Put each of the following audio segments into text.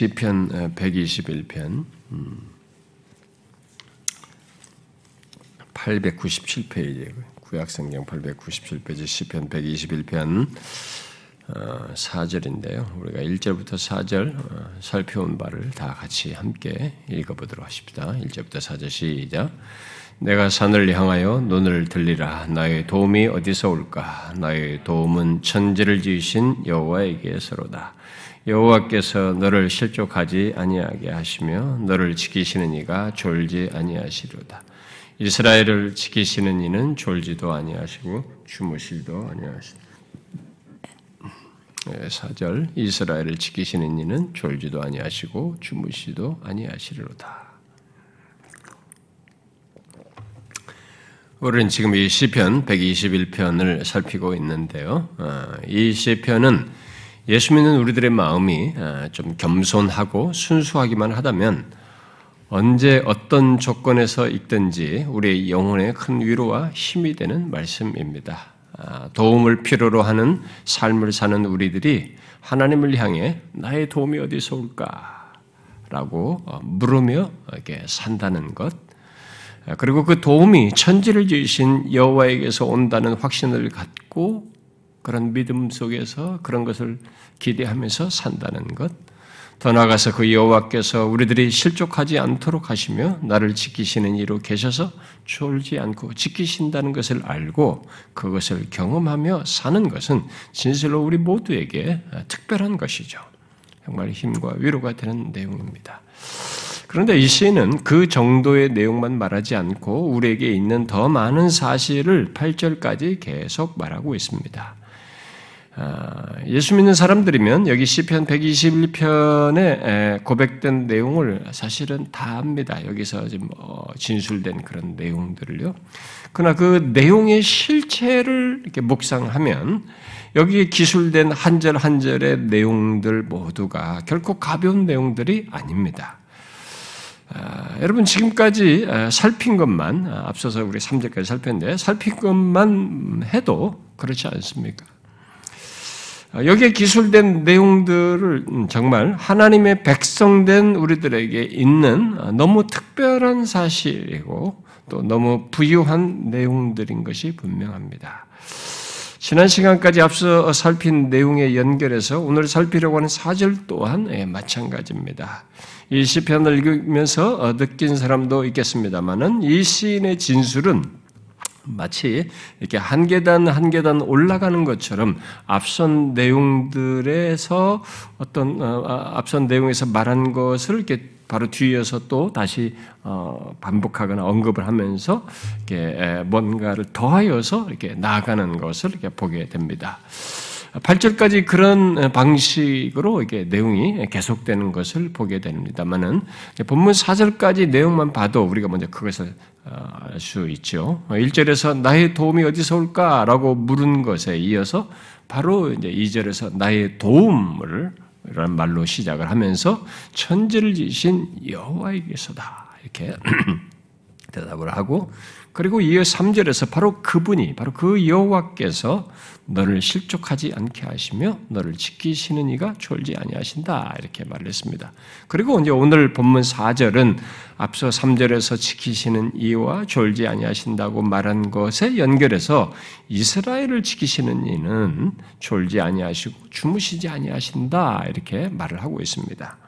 시편 121편 897페이지 구약성경 897페이지 시편 121편 4절인데요. 어, 우리가 1절부터 4절 어, 살펴온 바를 다 같이 함께 읽어보도록 하십니다. 1절부터 4절 시작. 내가 산을 향하여 눈을 들리라. 나의 도움이 어디서 올까? 나의 도움은 천지를 지으신 여호와에게서로다. 여호와께서 너를 실족하지 아니하게 하시며 너를 지키시는 이가 졸지 아니하시로다. 이스라엘을 지키시는 이는 졸지도 아니하시고 주무실도 아니하시다. 4절 이스라엘을 지키시는 이는 졸지도 아니하시고 주무시도 아니하시리로다. 우리는 지금 이 시편 121편을 살피고 있는데요. 어, 이 시편은 예수 믿는 우리들의 마음이 어, 좀 겸손하고 순수하기만 하다면 언제 어떤 조건에서 읽든지 우리의 영혼에 큰 위로와 힘이 되는 말씀입니다. 아, 도움을 필요로 하는 삶을 사는 우리들이 하나님을 향해 나의 도움이 어디서 올까? 라고 어, 물으며 이렇게 산다는 것. 아, 그리고 그 도움이 천지를 지으신 여호와에게서 온다는 확신을 갖고 그런 믿음 속에서 그런 것을 기대하면서 산다는 것. 더 나아가서 그 여호와께서 우리들이 실족하지 않도록 하시며 나를 지키시는 이로 계셔서 졸지 않고 지키신다는 것을 알고 그것을 경험하며 사는 것은 진실로 우리 모두에게 특별한 것이죠. 정말 힘과 위로가 되는 내용입니다. 그런데 이 시인은 그 정도의 내용만 말하지 않고 우리에게 있는 더 많은 사실을 8절까지 계속 말하고 있습니다. 아, 예수 믿는 사람들이면 여기 시편 121편에 고백된 내용을 사실은 다 압니다. 여기서 지금 뭐 진술된 그런 내용들을요. 그러나 그 내용의 실체를 이렇게 묵상하면 여기에 기술된 한 절 한 절의 내용들 모두가 결코 가벼운 내용들이 아닙니다. 아, 여러분 지금까지 살핀 것만 앞서서 우리 3절까지 살폈는데 살핀 것만 해도 그렇지 않습니까? 어, 여기에 기술된 내용들을 정말 하나님의 백성된 우리들에게 있는 어, 너무 특별한 사실이고 또 너무 부유한 내용들인 것이 분명합니다. 지난 시간까지 앞서 살핀 내용에 연결해서 오늘 살피려고 하는 사절 또한 예, 마찬가지입니다. 이 시편을 읽으면서 어, 느낀 사람도 있겠습니다만은 이 시인의 진술은 마치 이렇게 한 계단 한 계단 올라가는 것처럼 앞선 내용들에서 어떤 어, 아, 앞선 내용에서 말한 것을 이렇게 바로 뒤에서 또 다시 어, 반복하거나 언급을 하면서 이렇게 뭔가를 더하여서 이렇게 나아가는 것을 이렇게 보게 됩니다. 8절까지 그런 방식으로 이게 내용이 계속되는 것을 보게 됩니다만은 본문 4절까지 내용만 봐도 우리가 먼저 그것을 어, 알 수 있죠. 1절에서 나의 도움이 어디서 올까라고 물은 것에 이어서 바로 이제 2절에서 나의 도움을 라는 말로 시작을 하면서 천지를 지신 여호와에게서다 이렇게 대답을 하고 그리고 이어 3절에서 바로 그분이 바로 그 여호와께서 너를 실족하지 않게 하시며 너를 지키시는 이가 졸지 아니하신다 이렇게 말을 했습니다. 그리고 이제 오늘 본문 4절은 앞서 3절에서 지키시는 이와 졸지 아니하신다고 말한 것에 연결해서 이스라엘을 지키시는 이는 졸지 아니하시고 주무시지 아니하신다 이렇게 말을 하고 있습니다.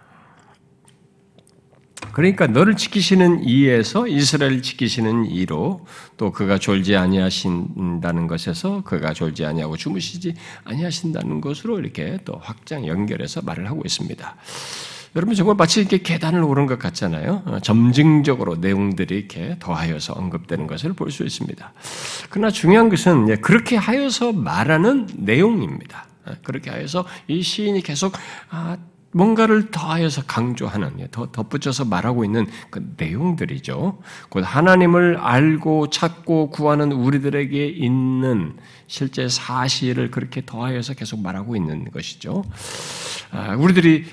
그러니까 너를 지키시는 이에서 이스라엘 지키시는 이로 또 그가 졸지 아니하신다는 것에서 그가 졸지 아니하고 주무시지 아니하신다는 것으로 이렇게 또 확장 연결해서 말을 하고 있습니다. 여러분 정말 마치 이렇게 계단을 오른 것 같잖아요. 어, 점증적으로 내용들이 이렇게 더하여서 언급되는 것을 볼 수 있습니다. 그러나 중요한 것은 그렇게 하여서 말하는 내용입니다. 어, 그렇게 하여서 이 시인이 계속 아, 뭔가를 더하여서 강조하는, 더 덧붙여서 말하고 있는 그 내용들이죠. 곧 하나님을 알고 찾고 구하는 우리들에게 있는 실제 사실을 그렇게 더하여서 계속 말하고 있는 것이죠. 아, 우리들이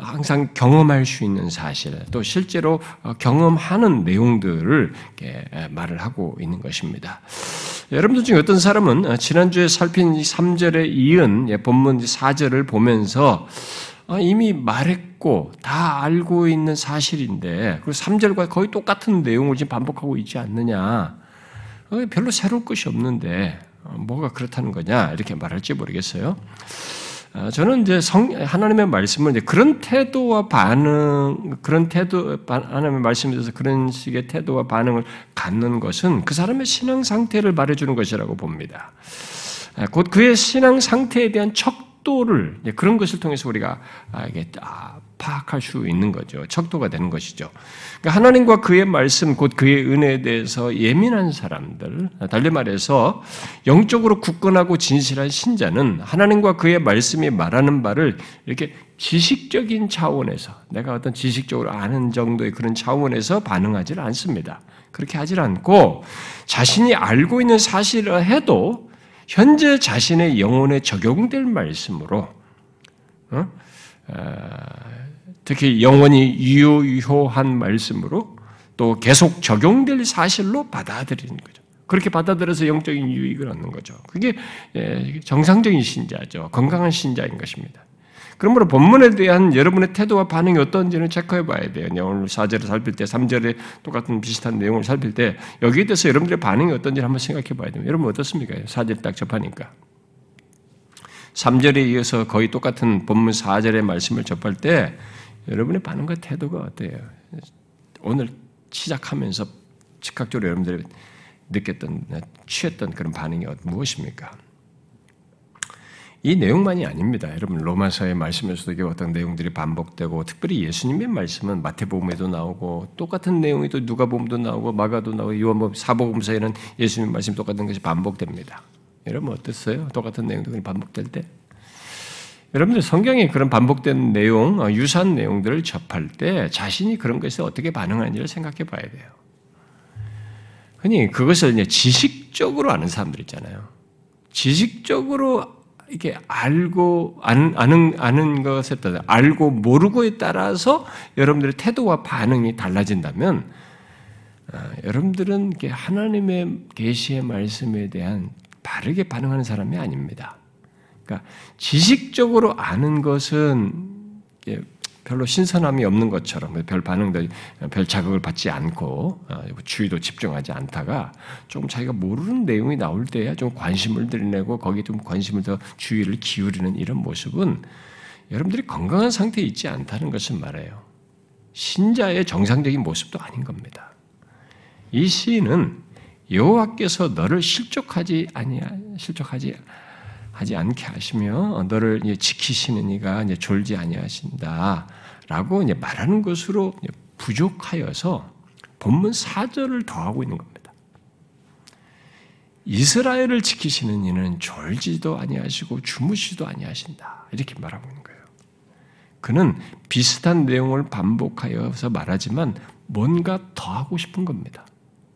항상 경험할 수 있는 사실, 또 실제로 어, 경험하는 내용들을 말을 하고 있는 것입니다. 여러분들 중에 어떤 사람은 어, 지난주에 살핀 3절에 이은 본문 4절을 보면서 아, 이미 말했 했고 다 알고 있는 사실인데 그 3절과 거의 똑같은 내용을 지금 반복하고 있지 않느냐. 어, 별로 새로울 것이 없는데 어, 뭐가 그렇다는 거냐 이렇게 말할지 모르겠어요. 어, 저는 이제 성, 하나님의 말씀을 이제 그런 태도와 반응, 그런 태도, 하나님의 말씀에 대해서 그런 식의 태도와 반응을 갖는 것은 그 사람의 신앙 상태를 말해주는 것이라고 봅니다. 곧 그의 신앙 상태에 대한 척 도를, 그런 것을 통해서 우리가 아, 이게 파악할 수 있는 거죠. 척도가 되는 것이죠. 그러니까 하나님과 그의 말씀, 곧 그의 은혜에 대해서 예민한 사람들, 달리 말해서 영적으로 굳건하고 진실한 신자는 하나님과 그의 말씀이 말하는 바를 이렇게 지식적인 차원에서, 내가 어떤 지식적으로 아는 정도의 그런 차원에서 반응하지 않습니다. 그렇게 하질 않고 자신이 알고 있는 사실을 해도 현재 자신의 영혼에 적용될 말씀으로 어? 특히 영원히 유효한 말씀으로 또 계속 적용될 사실로 받아들이는 거죠. 그렇게 받아들여서 영적인 유익을 얻는 거죠. 그게 예, 정상적인 신자죠. 건강한 신자인 것입니다. 그러므로 본문에 대한 여러분의 태도와 반응이 어떤지는 체크해 봐야 돼요. 오늘 4절을 살필 때, 3절에 똑같은 비슷한 내용을 살필 때, 여기에 대해서 여러분들의 반응이 어떤지 한번 생각해 봐야 돼요. 여러분 어떻습니까? 4절 딱 접하니까. 3절에 이어서 거의 똑같은 본문 4절의 말씀을 접할 때 여러분의 반응과 태도가 어때요? 오늘 시작하면서 즉각적으로 여러분들이 느꼈던, 취했던 그런 반응이 무엇입니까? 이 내용만이 아닙니다. 여러분 로마서의 말씀에서도 어떤 내용들이 반복되고 특별히 예수님의 말씀은 마태복음에도 나오고 똑같은 내용이 또 누가복음도 나오고 마가도 나오고 요한복음 사복음서에는 예수님 말씀 똑같은 것이 반복됩니다. 여러분 어땠어요? 똑같은 내용도 반복될 때? 여러분들 성경에 그런 반복된 내용, 어, 유사한 내용들을 접할 때 자신이 그런 것에 어떻게 반응하는지를 생각해 봐야 돼요. 아니, 그것을 이제 지식적으로 아는 사람들 있잖아요. 지식적으로 이게 알고, 아는, 아는, 것에 따라, 알고 모르고에 따라서 여러분들의 태도와 반응이 달라진다면, 어, 여러분들은 하나님의 계시의 말씀에 대한 바르게 반응하는 사람이 아닙니다. 그러니까 지식적으로 아는 것은 별로 신선함이 없는 것처럼 별 반응도 별 자극을 받지 않고 어, 주의도 집중하지 않다가 조금 자기가 모르는 내용이 나올 때야 좀 관심을 들이내고 거기에 좀 관심을 더 주의를 기울이는 이런 모습은 여러분들이 건강한 상태에 있지 않다는 것을 말해요. 신자의 정상적인 모습도 아닌 겁니다. 이 시인은 여호와께서 너를 실족하지 아니야 실족하지 하지 않게 하시며 너를 지키시는 이가 졸지 아니하신다 라고 이제 말하는 것으로 부족하여서 본문 4절을 더하고 있는 겁니다. 이스라엘을 지키시는 이는 졸지도 아니하시고 주무시도 아니하신다. 이렇게 말하고 있는 거예요. 그는 비슷한 내용을 반복하여서 말하지만 뭔가 더하고 싶은 겁니다.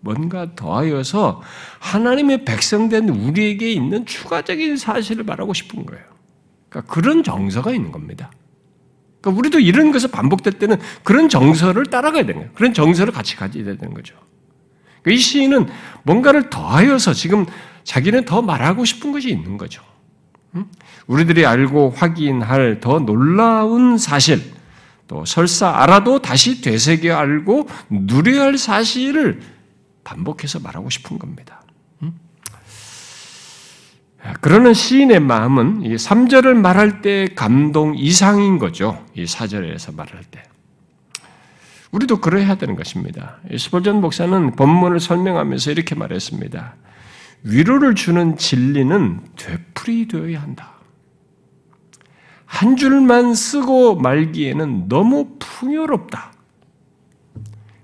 뭔가 더하여서 하나님의 백성된 우리에게 있는 추가적인 사실을 말하고 싶은 거예요. 그러니까 그런 정서가 있는 겁니다. 그러니까 우리도 이런 것을 반복될 때는 그런 정서를 따라가야 되는 거예요. 그런 정서를 같이 가져야 되는 거죠. 그러니까 이 시인은 뭔가를 더하여서 지금 자기는 더 말하고 싶은 것이 있는 거죠. 우리들이 알고 확인할 더 놀라운 사실, 또 설사 알아도 다시 되새겨 알고 누려야 할 사실을 반복해서 말하고 싶은 겁니다. 음? 그러는 시인의 마음은 3절을 말할 때 감동 이상인 거죠. 이 4절에서 말할 때. 우리도 그래야 되는 것입니다. 스폴전 목사는 본문을 설명하면서 이렇게 말했습니다. 위로를 주는 진리는 되풀이되어야 한다. 한 줄만 쓰고 말기에는 너무 풍요롭다.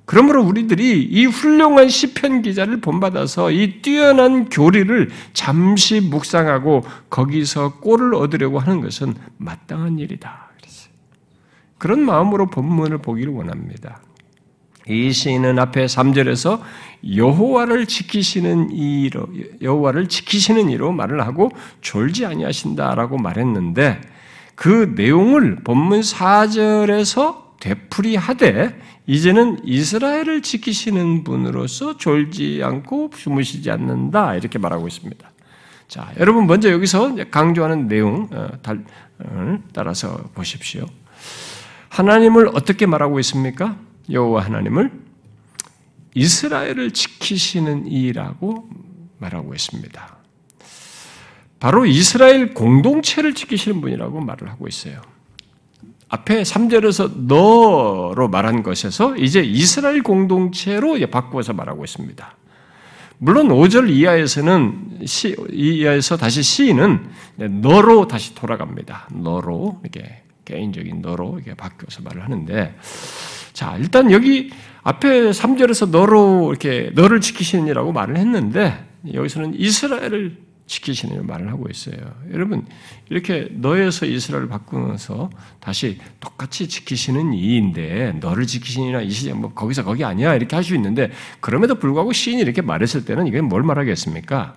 그러므로 우리들이 이 훌륭한 시편 기자를 본받아서 이 뛰어난 교리를 잠시 묵상하고 거기서 꼴을 얻으려고 하는 것은 마땅한 일이다. 그런 마음으로 본문을 보기를 원합니다. 이 시인은 앞에 3절에서 여호와를 지키시는 이로 여호와를 지키시는 이로 말을 하고 졸지 아니하신다라고 말했는데 그 내용을 본문 4절에서 되풀이하되 이제는 이스라엘을 지키시는 분으로서 졸지 않고 주무시지 않는다 이렇게 말하고 있습니다. 자, 여러분 먼저 여기서 강조하는 내용 어, 어, 따라서 보십시오. 하나님을 어떻게 말하고 있습니까? 여호와 하나님을 이스라엘을 지키시는 이라고 말하고 있습니다. 바로 이스라엘 공동체를 지키시는 분이라고 말을 하고 있어요. 앞에 3절에서 너로 말한 것에서 이제 이스라엘 공동체로 바꾸어서 말하고 있습니다. 물론 5절 이하에서는 시, 이하에서 다시 시인은 너로 다시 돌아갑니다. 너로 이렇게 개인적인 너로 이렇게 바뀌어서 말을 하는데 자 일단 여기 앞에 3절에서 너로 이렇게 너를 지키시느라고 말을 했는데 여기서는 이스라엘을 지키시는 말을 하고 있어요. 여러분 이렇게 너에서 이스라엘을 바꾸면서 다시 똑같이 지키시는 이인데 너를 지키시니라 이 시점 뭐 거기서 거기 아니야 이렇게 할 수 있는데 그럼에도 불구하고 시인이 이렇게 말했을 때는 이게 뭘 말하겠습니까?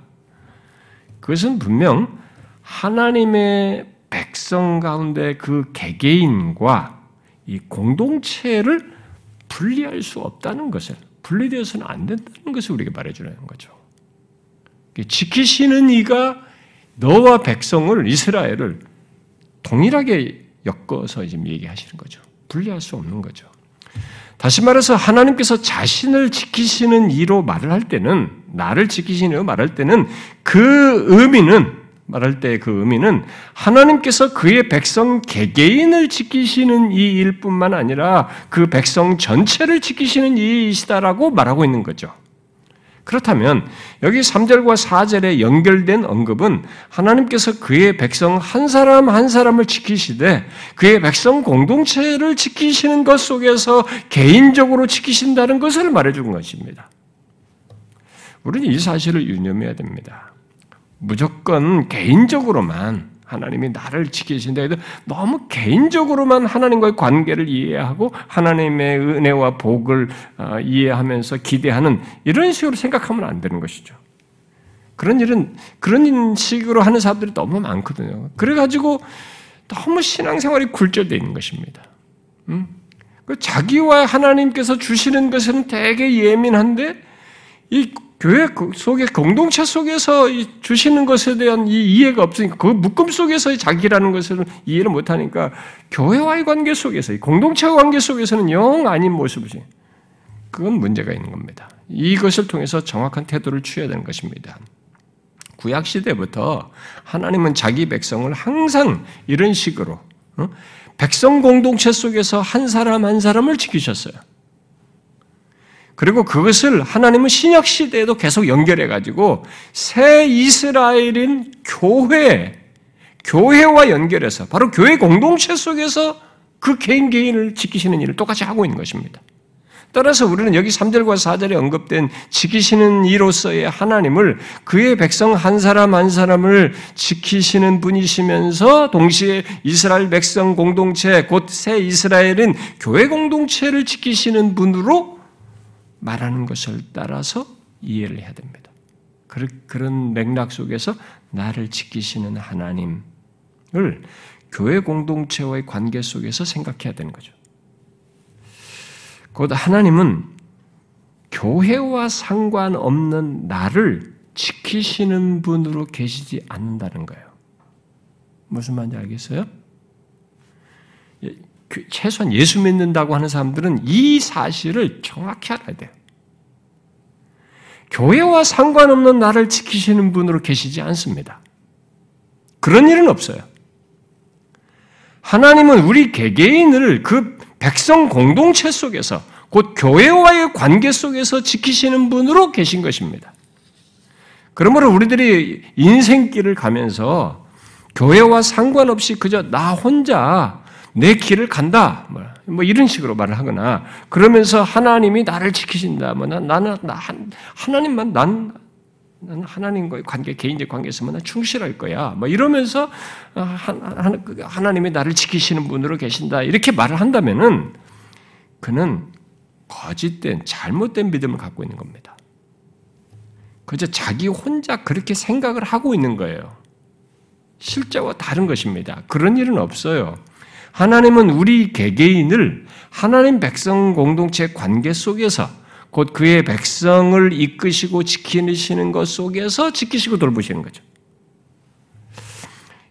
그것은 분명 하나님의 백성 가운데 그 개개인과 이 공동체를 분리할 수 없다는 것을 분리되어서는 안 된다는 것을 우리에게 말해주는 거죠. 지키시는 이가 너와 백성을 이스라엘을 동일하게 엮어서 지금 얘기하시는 거죠. 분리할 수 없는 거죠. 다시 말해서 하나님께서 자신을 지키시는 이로 말을 할 때는 나를 지키시는 이로 말할 때는 그 의미는 말할 때 그 의미는 하나님께서 그의 백성 개개인을 지키시는 이일 뿐만 아니라 그 백성 전체를 지키시는 이이시다라고 말하고 있는 거죠. 그렇다면 여기 3절과 4절에 연결된 언급은 하나님께서 그의 백성 한 사람 한 사람을 지키시되 그의 백성 공동체를 지키시는 것 속에서 개인적으로 지키신다는 것을 말해주는 것입니다. 우리는 이 사실을 유념해야 됩니다. 무조건 개인적으로만 하나님이 나를 지키신다 해도 너무 개인적으로만 하나님과의 관계를 이해하고 하나님의 은혜와 복을 어, 이해하면서 기대하는 이런 식으로 생각하면 안 되는 것이죠. 그런 일은 그런 식으로 하는 사람들이 너무 많거든요. 그래가지고 너무 신앙생활이 굴절되어 있는 것입니다. 음? 그 자기와 하나님께서 주시는 것은 되게 예민한데 이 교회 속에 공동체 속에서 주시는 것에 대한 이 이해가 없으니까 그 묶음 속에서 자기라는 것을 이해를 못 하니까 교회와의 관계 속에서 공동체 관계 속에서는 영 아닌 모습이지. 그건 문제가 있는 겁니다. 이것을 통해서 정확한 태도를 취해야 되는 것입니다. 구약 시대부터 하나님은 자기 백성을 항상 이런 식으로 어? 백성 공동체 속에서 한 사람 한 사람을 지키셨어요. 그리고 그것을 하나님은 신약 시대에도 계속 연결해 가지고 새 이스라엘인 교회 교회와 연결해서 바로 교회 공동체 속에서 그 개인 개인을 지키시는 일을 똑같이 하고 있는 것입니다. 따라서 우리는 여기 3절과 4절에 언급된 지키시는 이로서의 하나님을 그의 백성 한 사람 한 사람을 지키시는 분이시면서 동시에 이스라엘 백성 공동체 곧 새 이스라엘은 교회 공동체를 지키시는 분으로 말하는 것을 따라서 이해를 해야 됩니다. 그런 맥락 속에서 나를 지키시는 하나님을 교회 공동체와의 관계 속에서 생각해야 되는 거죠. 곧 하나님은 교회와 상관없는 나를 지키시는 분으로 계시지 않는다는 거예요. 무슨 말인지 알겠어요? 그 최소한 예수 믿는다고 하는 사람들은 이 사실을 정확히 알아야 돼요. 교회와 상관없는 나를 지키시는 분으로 계시지 않습니다. 그런 일은 없어요. 하나님은 우리 개개인을 그 백성 공동체 속에서 곧 교회와의 관계 속에서 지키시는 분으로 계신 것입니다. 그러므로 우리들이 인생길을 가면서 교회와 상관없이 그저 나 혼자 내 길을 간다. 뭐, 뭐 이런 식으로 말을 하거나 그러면서 하나님이 나를 지키신다. 뭐 나는 나 하나님만 난 나는 하나님과의 관계, 개인적 관계에서만 난 충실할 거야. 뭐 이러면서 하나님이 나를 지키시는 분으로 계신다. 이렇게 말을 한다면은 그는 거짓된 잘못된 믿음을 갖고 있는 겁니다. 그저 자기 혼자 그렇게 생각을 하고 있는 거예요. 실제와 다른 것입니다. 그런 일은 없어요. 하나님은 우리 개개인을 하나님 백성 공동체 관계 속에서 곧 그의 백성을 이끄시고 지키시는 것 속에서 지키시고 돌보시는 거죠.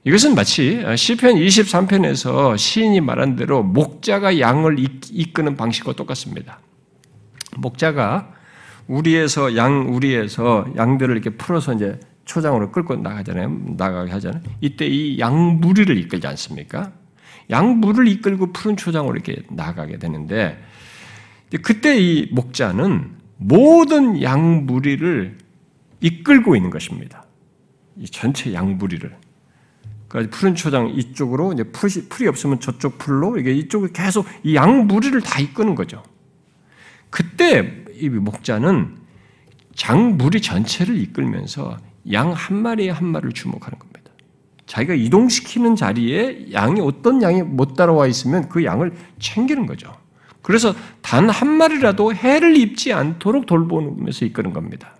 이것은 마치 시편 23편에서 시인이 말한 대로 목자가 양을 이끄는 방식과 똑같습니다. 목자가 우리에서 양 우리에서 양들을 이렇게 풀어서 이제 초장으로 끌고 나가잖아요. 나가게 하잖아요. 이때 이 양 무리를 이끌지 않습니까? 양 무를 이끌고 푸른 초장으로 이렇게 나가게 되는데 그때 이 목자는 모든 양 무리를 이끌고 있는 것입니다. 이 전체 양 무리를. 그러니까 푸른 초장 이쪽으로 이제 풀이, 풀이 없으면 저쪽 풀로 이게 이쪽을 계속 이 양 무리를 다 이끄는 거죠. 그때 이 목자는 장 무리 전체를 이끌면서 양 한 마리에 한 마리를 주목하는 겁니다. 자기가 이동시키는 자리에 양이 어떤 양이 못 따라와 있으면 그 양을 챙기는 거죠. 그래서 단 한 마리라도 해를 입지 않도록 돌보면서 이끄는 겁니다.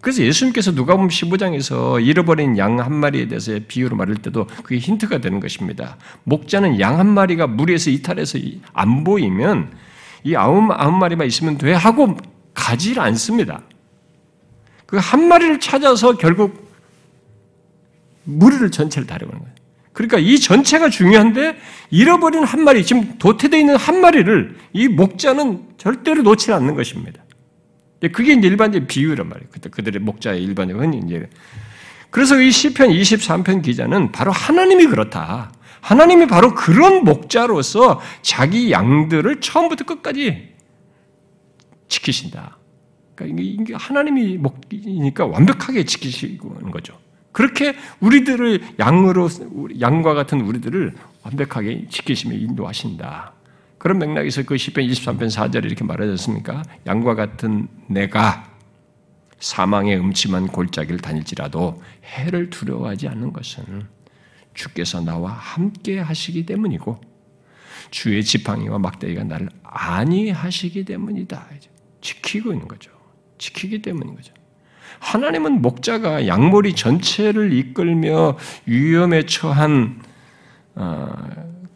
그래서 예수님께서 누가복음 15장에서 잃어버린 양 한 마리에 대해서 비유로 말할 때도 그게 힌트가 되는 것입니다. 목자는 양 한 마리가 물에서 이탈해서 안 보이면 이 아홉, 아홉 마리만 있으면 돼 하고 가지를 않습니다. 그 한 마리를 찾아서 결국 무리를 전체를 다루는 거예요. 그러니까 이 전체가 중요한데 잃어버린 한 마리, 지금 도태되어 있는 한 마리를 이 목자는 절대로 놓지 않는 것입니다. 그게 이제 일반적인 비유란 말이에요. 그들의 목자의 일반적인 흔히 이제. 그래서 이 시편 23편 기자는 바로 하나님이 그렇다. 하나님이 바로 그런 목자로서 자기 양들을 처음부터 끝까지 지키신다. 그러니까 이게 하나님이 목이니까 완벽하게 지키시고 하는 거죠. 그렇게 우리들을 양으로 양과 같은 우리들을 완벽하게 지키시며 인도하신다. 그런 맥락에서 그 시편 23편 4절에 이렇게 말하셨습니까? 양과 같은 내가 사망의 음침한 골짜기를 다닐지라도 해를 두려워하지 않는 것은 주께서 나와 함께 하시기 때문이고 주의 지팡이와 막대기가 나를 안위하시기 때문이다. 지키고 있는 거죠. 지키기 때문인 거죠. 하나님은 목자가 양머리 전체를 이끌며 위험에 처한 어,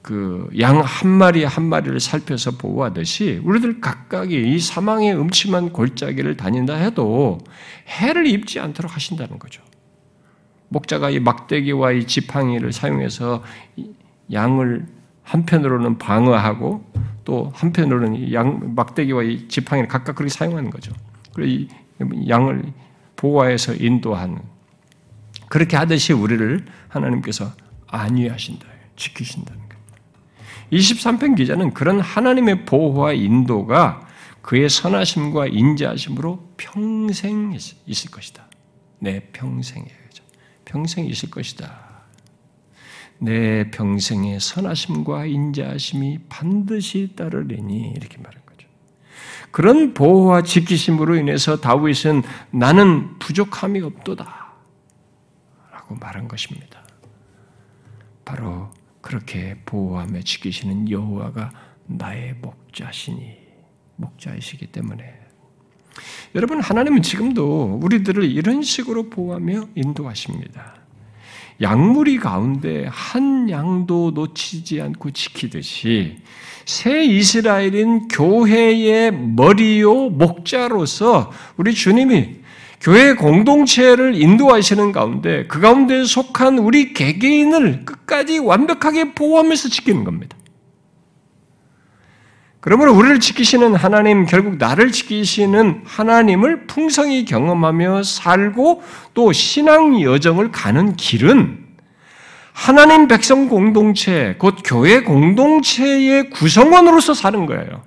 그양 한 마리 한 마리를 살펴서 보호하듯이 우리들 각각이 이 사망의 음침한 골짜기를 다닌다 해도 해를 입지 않도록 하신다는 거죠. 목자가 이 막대기와 이 지팡이를 사용해서 양을 한편으로는 방어하고 또 한편으로는 양 막대기와 이 지팡이를 각각 그렇게 사용하는 거죠. 그리고 이 양을 보호해서 인도하는 그렇게 하듯이 우리를 하나님께서 안위하신다, 지키신다는 거예요. 23편 기자는 그런 하나님의 보호와 인도가 그의 선하심과 인자하심으로 평생 있을 것이다. 내 평생에 평생 있을 것이다. 내 평생에 선하심과 인자하심이 반드시 따르리니 이렇게 말합니다. 그런 보호와 지키심으로 인해서 다윗은 나는 부족함이 없도다. 라고 말한 것입니다. 바로 그렇게 보호하며 지키시는 여호와가 나의 목자시니 목자이시기 때문에 여러분 하나님은 지금도 우리들을 이런 식으로 보호하며 인도하십니다. 양무리 가운데 한 양도 놓치지 않고 지키듯이 새 이스라엘인 교회의 머리요 목자로서 우리 주님이 교회 공동체를 인도하시는 가운데 그 가운데 속한 우리 개개인을 끝까지 완벽하게 보호하면서 지키는 겁니다. 그러므로 우리를 지키시는 하나님, 결국 나를 지키시는 하나님을 풍성히 경험하며 살고 또 신앙 여정을 가는 길은 하나님 백성 공동체, 곧 교회 공동체의 구성원으로서 사는 거예요.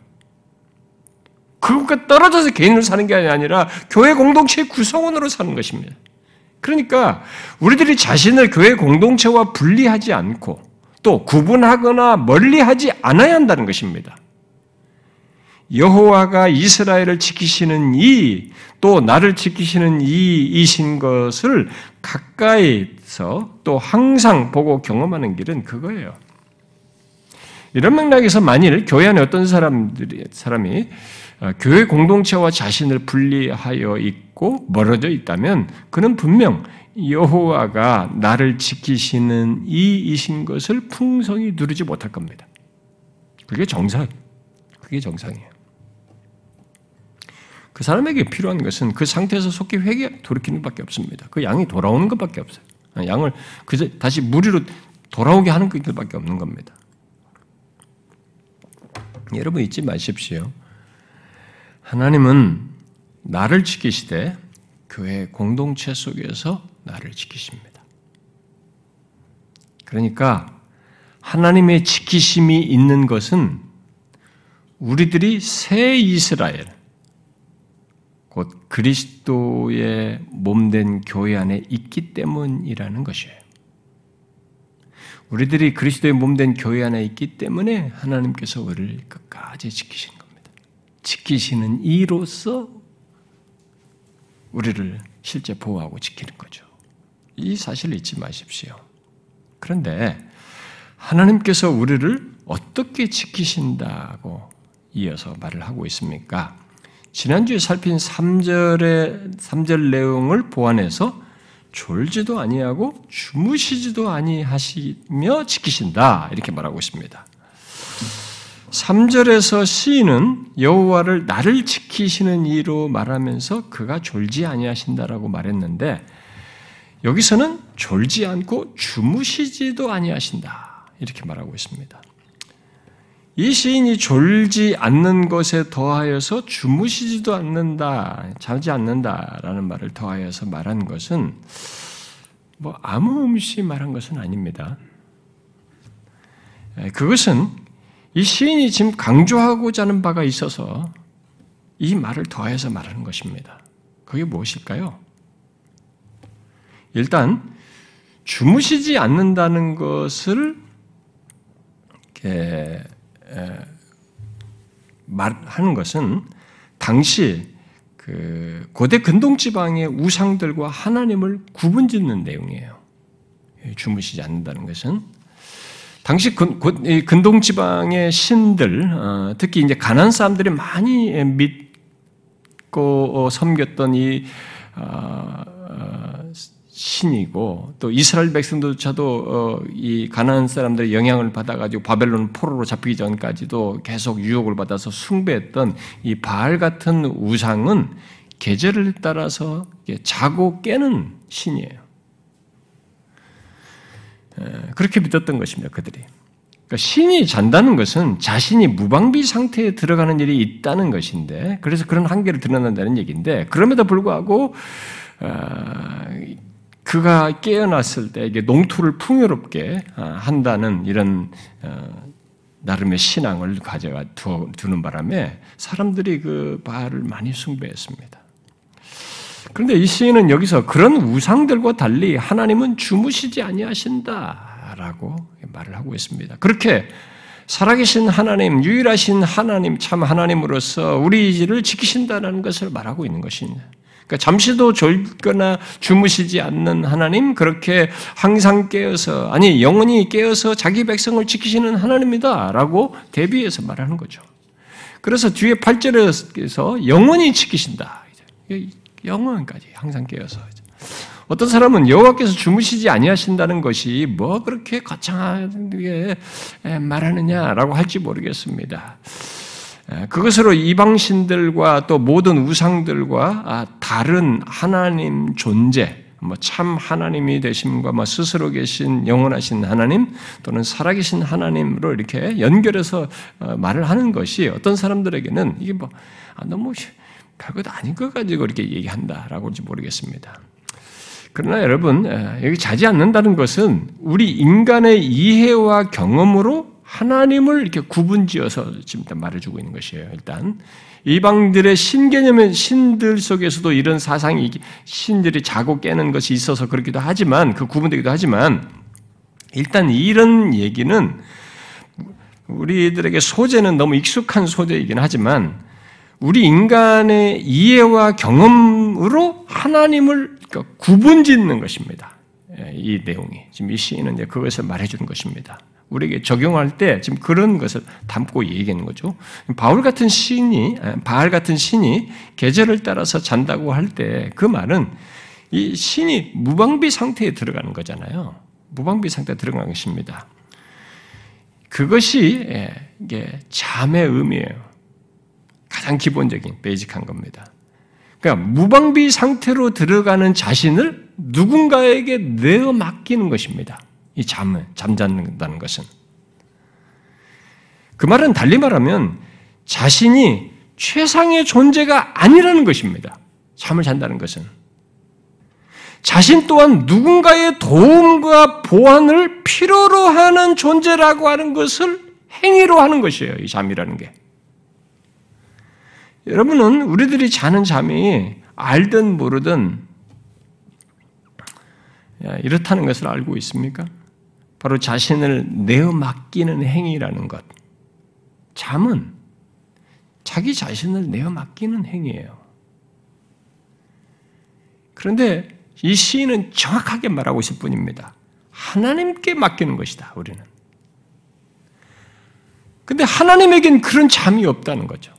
그것과 떨어져서 개인으로 사는 게 아니라 교회 공동체의 구성원으로 사는 것입니다. 그러니까 우리들이 자신을 교회 공동체와 분리하지 않고 또 구분하거나 멀리하지 않아야 한다는 것입니다. 여호와가 이스라엘을 지키시는 이, 또 나를 지키시는 이이신 것을 가까이서 또 항상 보고 경험하는 길은 그거예요. 이런 맥락에서 만일 교회 안에 어떤 사람들이, 사람이 어, 교회 공동체와 자신을 분리하여 있고 멀어져 있다면 그는 분명 여호와가 나를 지키시는 이이신 것을 풍성히 누리지 못할 겁니다. 그게 정상, 그게 정상이에요. 그 사람에게 필요한 것은 그 상태에서 속히 회개, 돌이키는 것밖에 없습니다. 그 양이 돌아오는 것밖에 없어요. 양을 그저 다시 무리로 돌아오게 하는 것밖에 없는 겁니다. 여러분 잊지 마십시오. 하나님은 나를 지키시되 교회 공동체 속에서 나를 지키십니다. 그러니까 하나님의 지키심이 있는 것은 우리들이 새 이스라엘, 곧 그리스도의 몸된 교회 안에 있기 때문이라는 것이에요. 우리들이 그리스도의 몸된 교회 안에 있기 때문에 하나님께서 우리를 끝까지 지키신 겁니다. 지키시는 이로써 우리를 실제 보호하고 지키는 거죠. 이 사실을 잊지 마십시오. 그런데 하나님께서 우리를 어떻게 지키신다고 이어서 말을 하고 있습니까? 지난주에 살핀 3절의 3절 내용을 보완해서 졸지도 아니하고 주무시지도 아니하시며 지키신다 이렇게 말하고 있습니다. 3절에서 시인은 여호와를 나를 지키시는 이로 말하면서 그가 졸지 아니하신다라고 말했는데 여기서는 졸지 않고 주무시지도 아니하신다 이렇게 말하고 있습니다. 이 시인이 졸지 않는 것에 더하여서 주무시지도 않는다, 자지 않는다라는 말을 더하여서 말한 것은 뭐 아무 음시 말한 것은 아닙니다. 그것은 이 시인이 지금 강조하고자 하는 바가 있어서 이 말을 더해서 말하는 것입니다. 그게 무엇일까요? 일단 주무시지 않는다는 것을 말하는 것은 당시 그 고대 근동 지방의 우상들과 하나님을 구분짓는 내용이에요. 주무시지 않는다는 것은 당시 근동 지방의 신들, 어, 특히 이제 가난 사람들이 많이 믿고 섬겼던 이 어, 어, 신이고 또 이스라엘 백성들조차도 어, 이 가나안 사람들의 영향을 받아가지고 바벨론 포로로 잡히기 전까지도 계속 유혹을 받아서 숭배했던 이 바알 같은 우상은 계절을 따라서 자고 깨는 신이에요. 그렇게 믿었던 것입니다. 그들이. 그러니까 신이 잔다는 것은 자신이 무방비 상태에 들어가는 일이 있다는 것인데, 그래서 그런 한계를 드러난다는 얘기인데, 그럼에도 불구하고 어, 그가 깨어났을 때 이게 농토를 풍요롭게 어, 한다는 이런 어, 나름의 신앙을 가져가 두는 바람에 사람들이 그 바알을 많이 숭배했습니다. 그런데 이 시인은 여기서 그런 우상들과 달리 하나님은 주무시지 아니하신다라고 말을 하고 있습니다. 그렇게 살아계신 하나님, 유일하신 하나님, 참 하나님으로서 우리를 지키신다는 것을 말하고 있는 것입니다. 그러니까 잠시도 졸거나 주무시지 않는 하나님, 그렇게 항상 깨어서, 아니, 영원히 깨어서 자기 백성을 지키시는 하나님이다 라고 대비해서 말하는 거죠. 그래서 뒤에 8절에서 영원히 지키신다. 영원까지 항상 깨어서. 어떤 사람은 여호와께서 주무시지 아니하신다는 것이 뭐 그렇게 거창하게 말하느냐라고 할지 모르겠습니다. 그것으로 이방신들과 또 모든 우상들과 아, 다른 하나님 존재, 뭐참 하나님이 되심과 뭐 스스로 계신 영원하신 하나님 또는 살아계신 하나님으로 이렇게 연결해서 어, 말을 하는 것이 어떤 사람들에게는 이게 뭐 아, 너무 별것 아닌 것 가지고 이렇게 얘기한다라고 할지 모르겠습니다. 그러나 여러분 여기 자지 않는다는 것은 우리 인간의 이해와 경험으로 하나님을 이렇게 구분지어서 지금 말해주고 있는 것이에요. 일단 이방들의 신개념의 신들 속에서도 이런 사상이 신들이 자고 깨는 것이 있어서 그렇기도 하지만 그 구분되기도 하지만 일단 이런 얘기는 우리들에게 소재는 너무 익숙한 소재이긴 하지만 우리 인간의 이해와 경험으로 하나님을 그러니까 구분짓는 것입니다. 예, 이 내용이 지금 이 시인은 그것을 말해주는 것입니다. 우리에게 적용할 때 지금 그런 것을 담고 얘기하는 거죠. 바울 같은 신이, 바알 같은 신이 계절을 따라서 잔다고 할 때 그 말은 이 신이 무방비 상태에 들어가는 거잖아요. 무방비 상태에 들어가는 것입니다. 그것이 예, 이게 잠의 의미예요. 가장 기본적인 베이직한 겁니다. 그러니까 무방비 상태로 들어가는 자신을 누군가에게 내어 맡기는 것입니다. 이 잠을, 잠자는다는 것은. 그 말은 달리 말하면 자신이 최상의 존재가 아니라는 것입니다. 잠을 잔다는 것은. 자신 또한 누군가의 도움과 보완을 필요로 하는 존재라고 하는 것을 행위로 하는 것이에요. 이 잠이라는 게. 여러분은 우리들이 자는 잠이 알든 모르든 이렇다는 것을 알고 있습니까? 바로 자신을 내어 맡기는 행위라는 것. 잠은 자기 자신을 내어 맡기는 행위예요. 그런데 이 시인은 정확하게 말하고 있을 뿐입니다. 하나님께 맡기는 것이다, 우리는. 근데 하나님에겐 그런 잠이 없다는 거죠.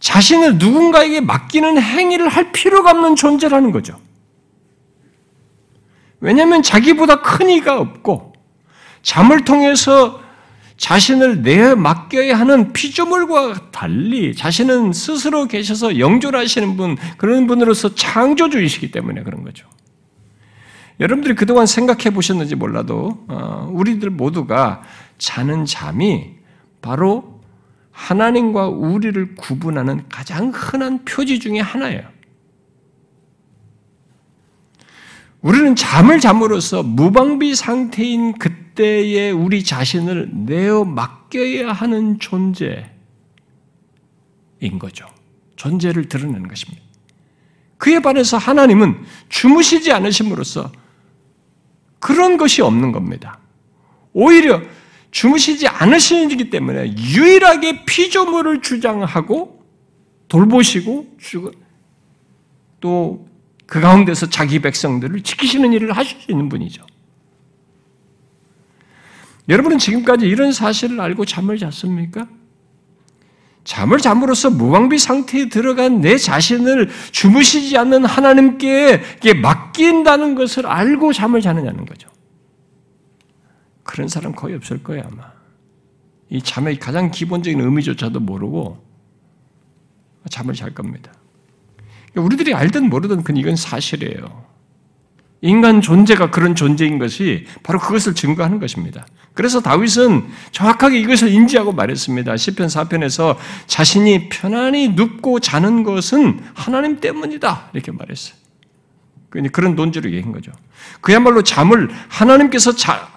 자신을 누군가에게 맡기는 행위를 할 필요가 없는 존재라는 거죠. 왜냐하면 자기보다 큰 이가 없고 잠을 통해서 자신을 내 맡겨야 하는 피조물과 달리 자신은 스스로 계셔서 영존하시는 분, 그런 분으로서 창조주이시기 때문에 그런 거죠. 여러분들이 그동안 생각해 보셨는지 몰라도, 어, 우리들 모두가 자는 잠이 바로 하나님과 우리를 구분하는 가장 흔한 표지 중의 하나예요. 우리는 잠을 잠으로써 무방비 상태인 그때의 우리 자신을 내어 맡겨야 하는 존재인 거죠. 존재를 드러내는 것입니다. 그에 반해서 하나님은 주무시지 않으심으로써 그런 것이 없는 겁니다. 오히려 주무시지 않으시기 때문에 유일하게 피조물을 주장하고 돌보시고 또 그 가운데서 자기 백성들을 지키시는 일을 하실 수 있는 분이죠. 여러분은 지금까지 이런 사실을 알고 잠을 잤습니까? 잠을 잠으로써 무방비 상태에 들어간 내 자신을 주무시지 않는 하나님께 맡긴다는 것을 알고 잠을 자느냐는 거죠. 그런 사람 거의 없을 거예요, 아마. 이 잠의 가장 기본적인 의미조차도 모르고 잠을 잘 겁니다. 우리들이 알든 모르든 그 이건 사실이에요. 인간 존재가 그런 존재인 것이 바로 그것을 증거하는 것입니다. 그래서 다윗은 정확하게 이것을 인지하고 말했습니다. 시편 4편에서 자신이 편안히 눕고 자는 것은 하나님 때문이다. 이렇게 말했어요. 그런 논지로 얘기한 거죠. 그야말로 잠을 하나님께서 자,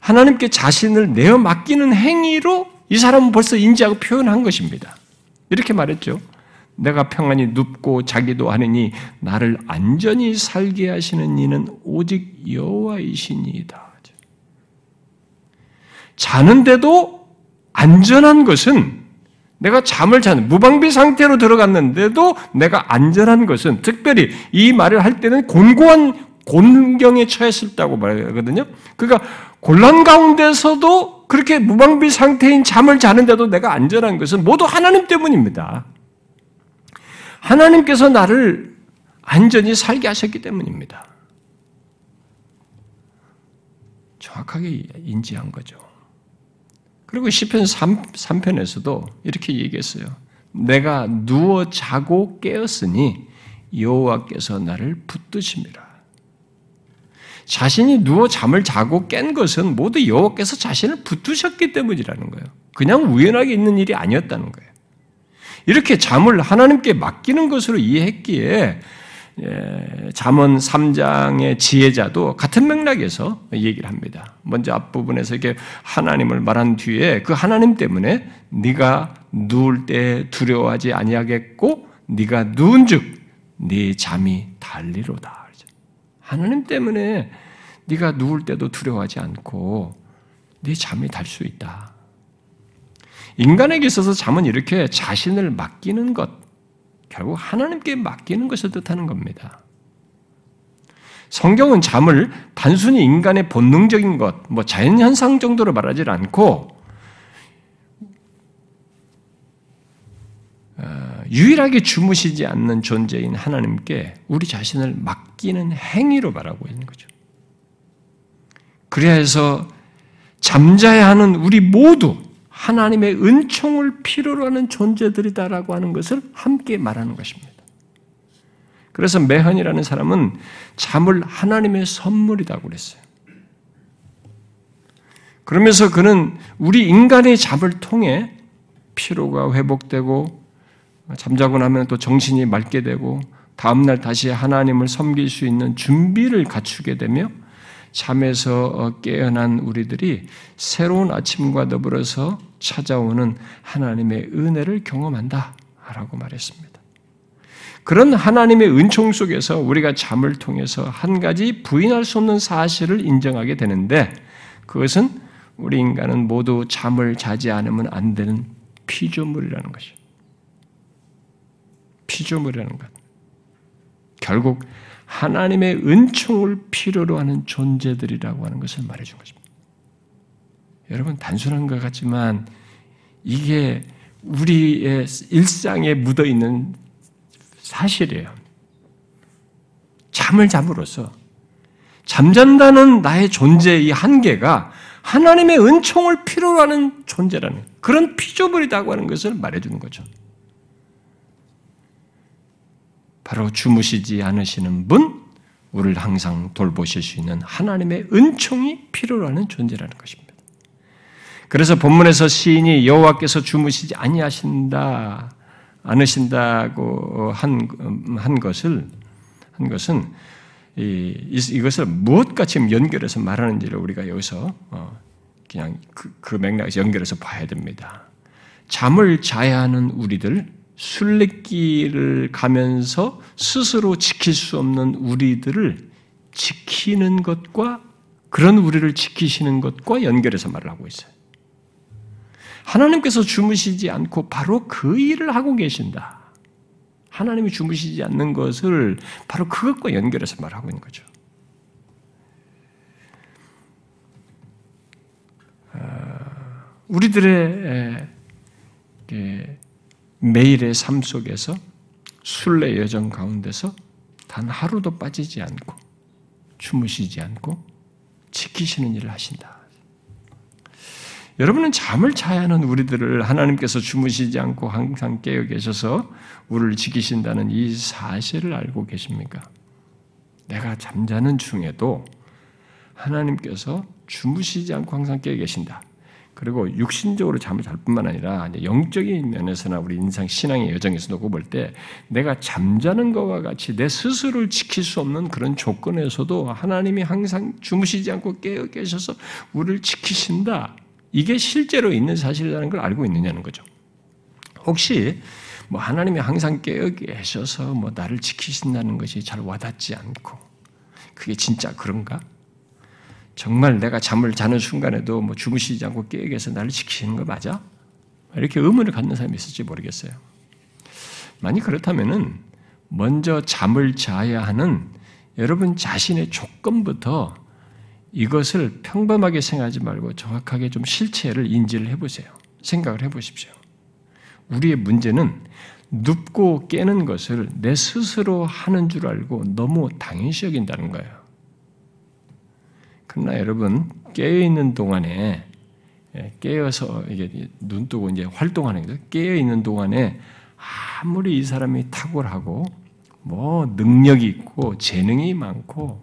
하나님께 자신을 내어 맡기는 행위로 이 사람은 벌써 인지하고 표현한 것입니다. 이렇게 말했죠. 내가 평안히 눕고 자기도 하느니 나를 안전히 살게 하시는 이는 오직 여호와이시니이다. 자는데도 안전한 것은 내가 잠을 자는 무방비 상태로 들어갔는데도 내가 안전한 것은 특별히 이 말을 할 때는 곤고한 곤경에 처했었다고 말하거든요. 그러니까 곤란 가운데서도 그렇게 무방비 상태인 잠을 자는데도 내가 안전한 것은 모두 하나님 때문입니다. 하나님께서 나를 안전히 살게 하셨기 때문입니다. 정확하게 인지한 거죠. 그리고 시편 3, 3편에서도 이렇게 얘기했어요. 내가 누워 자고 깨었으니 여호와께서 나를 붙드십니다. 자신이 누워 잠을 자고 깬 것은 모두 여호와께서 자신을 붙으셨기 때문이라는 거예요. 그냥 우연하게 있는 일이 아니었다는 거예요. 이렇게 잠을 하나님께 맡기는 것으로 이해했기에 예, 잠언 3장의 지혜자도 같은 맥락에서 얘기를 합니다. 먼저 앞부분에서 이렇게 하나님을 말한 뒤에 그 하나님 때문에 네가 누울 때 두려워하지 아니하겠고 네가 누운즉 네 잠이 달리로다. 하나님 때문에 네가 누울 때도 두려워하지 않고 네 잠이 달 수 있다. 인간에게 있어서 잠은 이렇게 자신을 맡기는 것, 결국 하나님께 맡기는 것을 뜻하는 겁니다. 성경은 잠을 단순히 인간의 본능적인 것, 뭐 자연현상 정도로 말하지 않고 유일하게 주무시지 않는 존재인 하나님께 우리 자신을 맡기는 행위로 말하고 있는 거죠. 그래야 해서 잠자야 하는 우리 모두 하나님의 은총을 필요로 하는 존재들이다라고 하는 것을 함께 말하는 것입니다. 그래서 매헌이라는 사람은 잠을 하나님의 선물이라고 그랬어요. 그러면서 그는 우리 인간의 잠을 통해 피로가 회복되고 잠자고 나면 또 정신이 맑게 되고 다음날 다시 하나님을 섬길 수 있는 준비를 갖추게 되며 잠에서 어, 깨어난 우리들이 새로운 아침과 더불어서 찾아오는 하나님의 은혜를 경험한다. 라고 말했습니다. 그런 하나님의 은총 속에서 우리가 잠을 통해서 한 가지 부인할 수 없는 사실을 인정하게 되는데 그것은 우리 인간은 모두 잠을 자지 않으면 안 되는 피조물이라는 것이죠. 피조물이라는 것. 결국 하나님의 은총을 필요로 하는 존재들이라고 하는 것을 말해준 것입니다. 여러분, 단순한 것 같지만 이게 우리의 일상에 묻어 있는 사실이에요. 잠을 잠으로써 잠잔다는 나의 존재의 한계가 하나님의 은총을 필요로 하는 존재라는 그런 피조물이라고 하는 것을 말해주는 거죠. 바로 주무시지 않으시는 분, 우리를 항상 돌보실 수 있는 하나님의 은총이 필요로 하는 존재라는 것입니다. 그래서 본문에서 시인이 여호와께서 주무시지 아니하신다 않으신다고 한, 한 것을 한 것은 이, 이것을 무엇과 지금 연결해서 말하는지를 우리가 여기서 어, 그냥 그, 그 맥락에서 연결해서 봐야 됩니다. 잠을 자야 하는 우리들, 순례길을 가면서 스스로 지킬 수 없는 우리들을 지키는 것과 그런 우리를 지키시는 것과 연결해서 말을 하고 있어요. 하나님께서 주무시지 않고 바로 그 일을 하고 계신다. 하나님이 주무시지 않는 것을 바로 그것과 연결해서 말하고 있는 거죠. 아, 우리들의 매일의 삶 속에서 순례 여정 가운데서 단 하루도 빠지지 않고 주무시지 않고 지키시는 일을 하신다. 여러분은 잠을 자야 하는 우리들을 하나님께서 주무시지 않고 항상 깨어 계셔서 우리를 지키신다는 이 사실을 알고 계십니까? 내가 잠자는 중에도 하나님께서 주무시지 않고 항상 깨어 계신다. 그리고 육신적으로 잠을 잘 뿐만 아니라 영적인 면에서나 우리 인상 신앙의 여정에서 놓고 볼 때 내가 잠자는 것과 같이 내 스스로를 지킬 수 없는 그런 조건에서도 하나님이 항상 주무시지 않고 깨어 계셔서 우리를 지키신다. 이게 실제로 있는 사실이라는 걸 알고 있느냐는 거죠. 혹시 뭐 하나님이 항상 깨어 계셔서 뭐 나를 지키신다는 것이 잘 와닿지 않고 그게 진짜 그런가? 정말 내가 잠을 자는 순간에도 뭐 주무시지 않고 깨어 계서 나를 지키시는 거 맞아? 이렇게 의문을 갖는 사람이 있을지 모르겠어요. 만약 그렇다면은 먼저 잠을 자야 하는 여러분 자신의 조건부터 이것을 평범하게 생각하지 말고 정확하게 좀 실체를 인지를 해보세요. 생각을 해보십시오. 우리의 문제는 눕고 깨는 것을 내 스스로 하는 줄 알고 너무 당연시 여긴다는 거예요. 그러나 여러분, 깨어있는 동안에, 예, 깨어서 이게 눈 뜨고 이제 활동하는 거죠. 깨어있는 동안에 아무리 이 사람이 탁월하고, 뭐, 능력이 있고, 재능이 많고,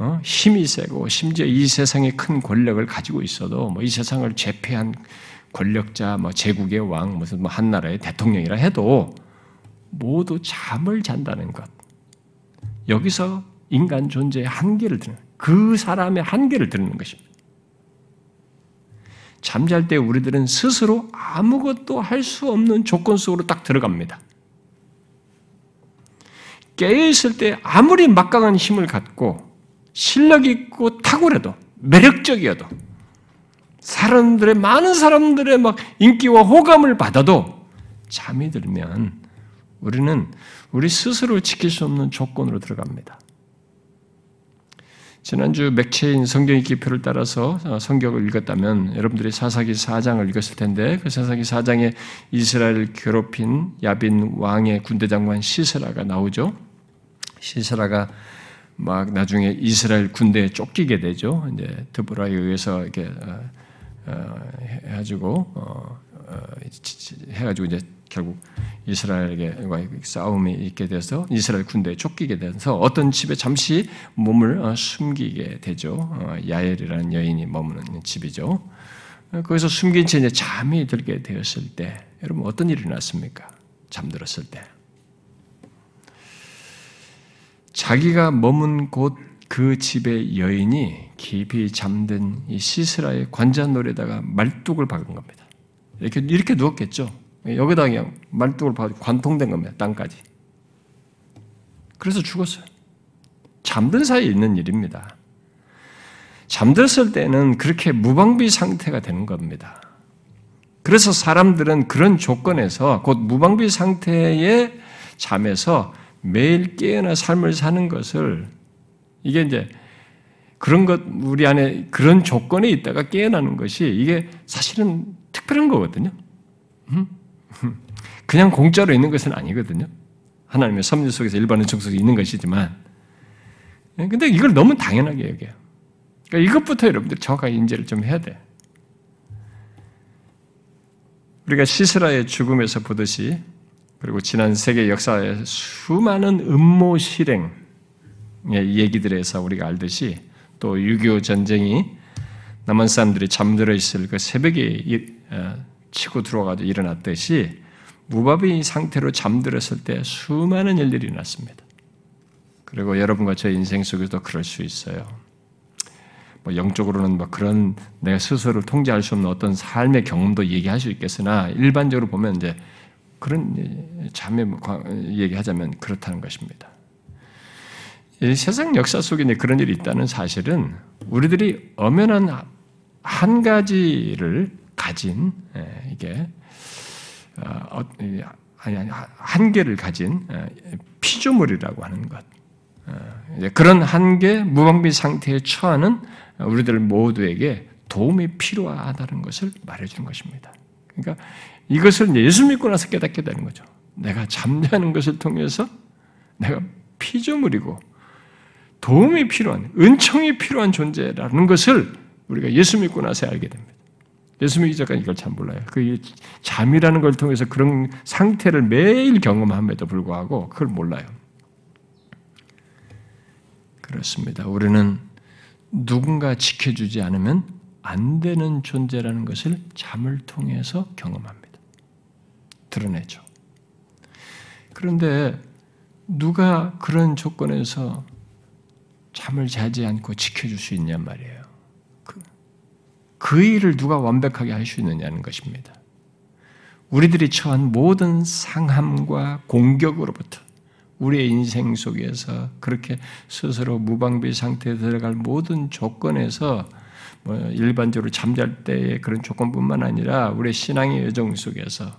어? 힘이 세고 심지어 이 세상에 큰 권력을 가지고 있어도 뭐 이 세상을 제패한 권력자, 뭐 제국의 왕, 무슨 뭐 한 나라의 대통령이라 해도 모두 잠을 잔다는 것. 여기서 인간 존재의 한계를 드는 그 사람의 한계를 드는 것입니다. 잠잘 때 우리들은 스스로 아무것도 할 수 없는 조건 속으로 딱 들어갑니다. 깨어있을 때 아무리 막강한 힘을 갖고 실력 있고 탁월해도 매력적이어도 사람들의 많은 사람들의 막 인기와 호감을 받아도 잠이 들면 우리는 우리 스스로 지킬 수 없는 조건으로 들어갑니다. 지난주 맥체인 성경 읽기 표를 따라서 성경을 읽었다면 여러분들이 사사기 4장을 읽었을 텐데 그 사사기 4장에 이스라엘을 괴롭힌 야빈 왕의 군대 장관 시스라가 나오죠. 시스라가 막 나중에 이스라엘 군대에 쫓기게 되죠. 이제 드보라에 의해서 이렇게 어, 어, 해가지고 어, 어, 해가지고 이제 결국 이스라엘에게 싸움이 있게 돼서 이스라엘 군대에 쫓기게 돼서 어떤 집에 잠시 몸을 어, 숨기게 되죠. 어, 야엘이라는 여인이 머무는 집이죠. 거기서 숨긴 채 이제 잠이 들게 되었을 때 여러분 어떤 일이 났습니까? 잠들었을 때 자기가 머문 곳 그 집의 여인이 깊이 잠든 이 시스라의 관자놀에다가 말뚝을 박은 겁니다. 이렇게 이렇게 누웠겠죠. 여기다 그냥 말뚝을 박아 관통된 겁니다. 땅까지. 그래서 죽었어요. 잠든 사이에 있는 일입니다. 잠들었을 때는 그렇게 무방비 상태가 되는 겁니다. 그래서 사람들은 그런 조건에서 곧 무방비 상태의 잠에서 매일 깨어나 삶을 사는 것을 이게 이제 그런 것 우리 안에 그런 조건에 있다가 깨어나는 것이 이게 사실은 특별한 거거든요. 음? 그냥 공짜로 있는 것은 아니거든요. 하나님의 섭리 속에서 일반의 정속에 있는 것이지만, 예, 근데 이걸 너무 당연하게 여겨요. 그러니까 이것부터 여러분들 정확하게 인지를 좀 해야 돼. 우리가 시스라의 죽음에서 보듯이 그리고 지난 세계 역사의 수많은 음모 실행 얘기들에서 우리가 알듯이 또 6.25 전쟁이 남한 사람들이 잠들어 있을 그 새벽에 어, 치고 들어가도 일어났듯이 무법의 상태로 잠들었을 때 수많은 일들이 일어났습니다. 그리고 여러분과 저 인생 속에도 그럴 수 있어요. 뭐 영적으로는 뭐 그런 내가 스스로를 통제할 수 없는 어떤 삶의 경험도 얘기할 수 있겠으나 일반적으로 보면 이제 그런 잠에 얘기하자면 그렇다는 것입니다. 세상 역사 속에 그런 일이 있다는 사실은 우리들이 엄연한 한 가지를 가진 예, 이게 어, 아니 아니 한계를 가진 피조물이라고 하는 것. 어, 그런 한계 무방비 상태에 처하는 우리들 모두에게 도움이 필요하다는 것을 말해주는 것입니다. 그러니까 이것을 예수 믿고 나서 깨닫게 되는 거죠. 내가 잠자는 것을 통해서 내가 피조물이고 도움이 필요한, 은총이 필요한 존재라는 것을 우리가 예수 믿고 나서 알게 됩니다. 예수 믿기 전까지 이걸 잘 몰라요. 그 잠이라는 걸 통해서 그런 상태를 매일 경험함에도 불구하고 그걸 몰라요. 그렇습니다. 우리는 누군가 지켜주지 않으면 안 되는 존재라는 것을 잠을 통해서 경험합니다. 드러내죠. 그런데 누가 그런 조건에서 잠을 자지 않고 지켜줄 수 있냔 말이에요. 그, 그 일을 누가 완벽하게 할 수 있느냐는 것입니다. 우리들이 처한 모든 상함과 공격으로부터 우리의 인생 속에서 그렇게 스스로 무방비 상태에 들어갈 모든 조건에서 뭐 일반적으로 잠잘 때의 그런 조건뿐만 아니라 우리의 신앙의 여정 속에서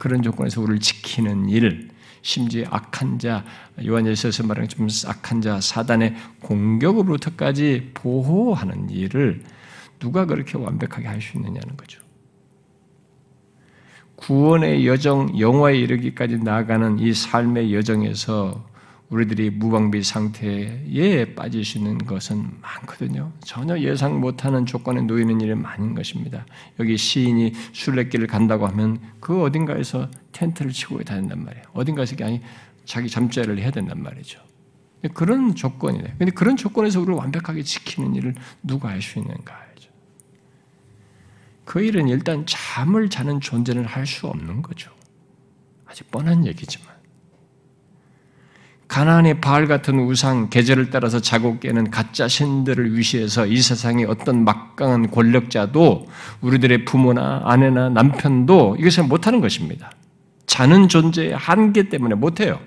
그런 조건에서 우리를 지키는 일, 심지어 악한 자, 요한일서에서 말하는 좀 악한 자, 사단의 공격으로부터까지 보호하는 일을 누가 그렇게 완벽하게 할 수 있느냐는 거죠. 구원의 여정, 영화에 이르기까지 나아가는 이 삶의 여정에서 우리들이 무방비 상태에 빠질 수 있는 것은 많거든요. 전혀 예상 못하는 조건에 놓이는 일이 많은 것입니다. 여기 시인이 순례길을 간다고 하면 그 어딘가에서 텐트를 치고 다닌단 말이에요. 어딘가에서 그냥 자기 잠자리를 해야 된단 말이죠. 그런 조건이네. 근데 그런 조건에서 우리를 완벽하게 지키는 일을 누가 할 수 있는가? 그 일은 일단 잠을 자는 존재는 할 수 없는 거죠. 아주 뻔한 얘기지만. 가나안의 바알 같은 우상, 계절을 따라서 자고 깨는 가짜 신들을 위시해서 이 세상의 어떤 막강한 권력자도 우리들의 부모나 아내나 남편도 이것을 못하는 것입니다. 자는 존재의 한계 때문에 못해요.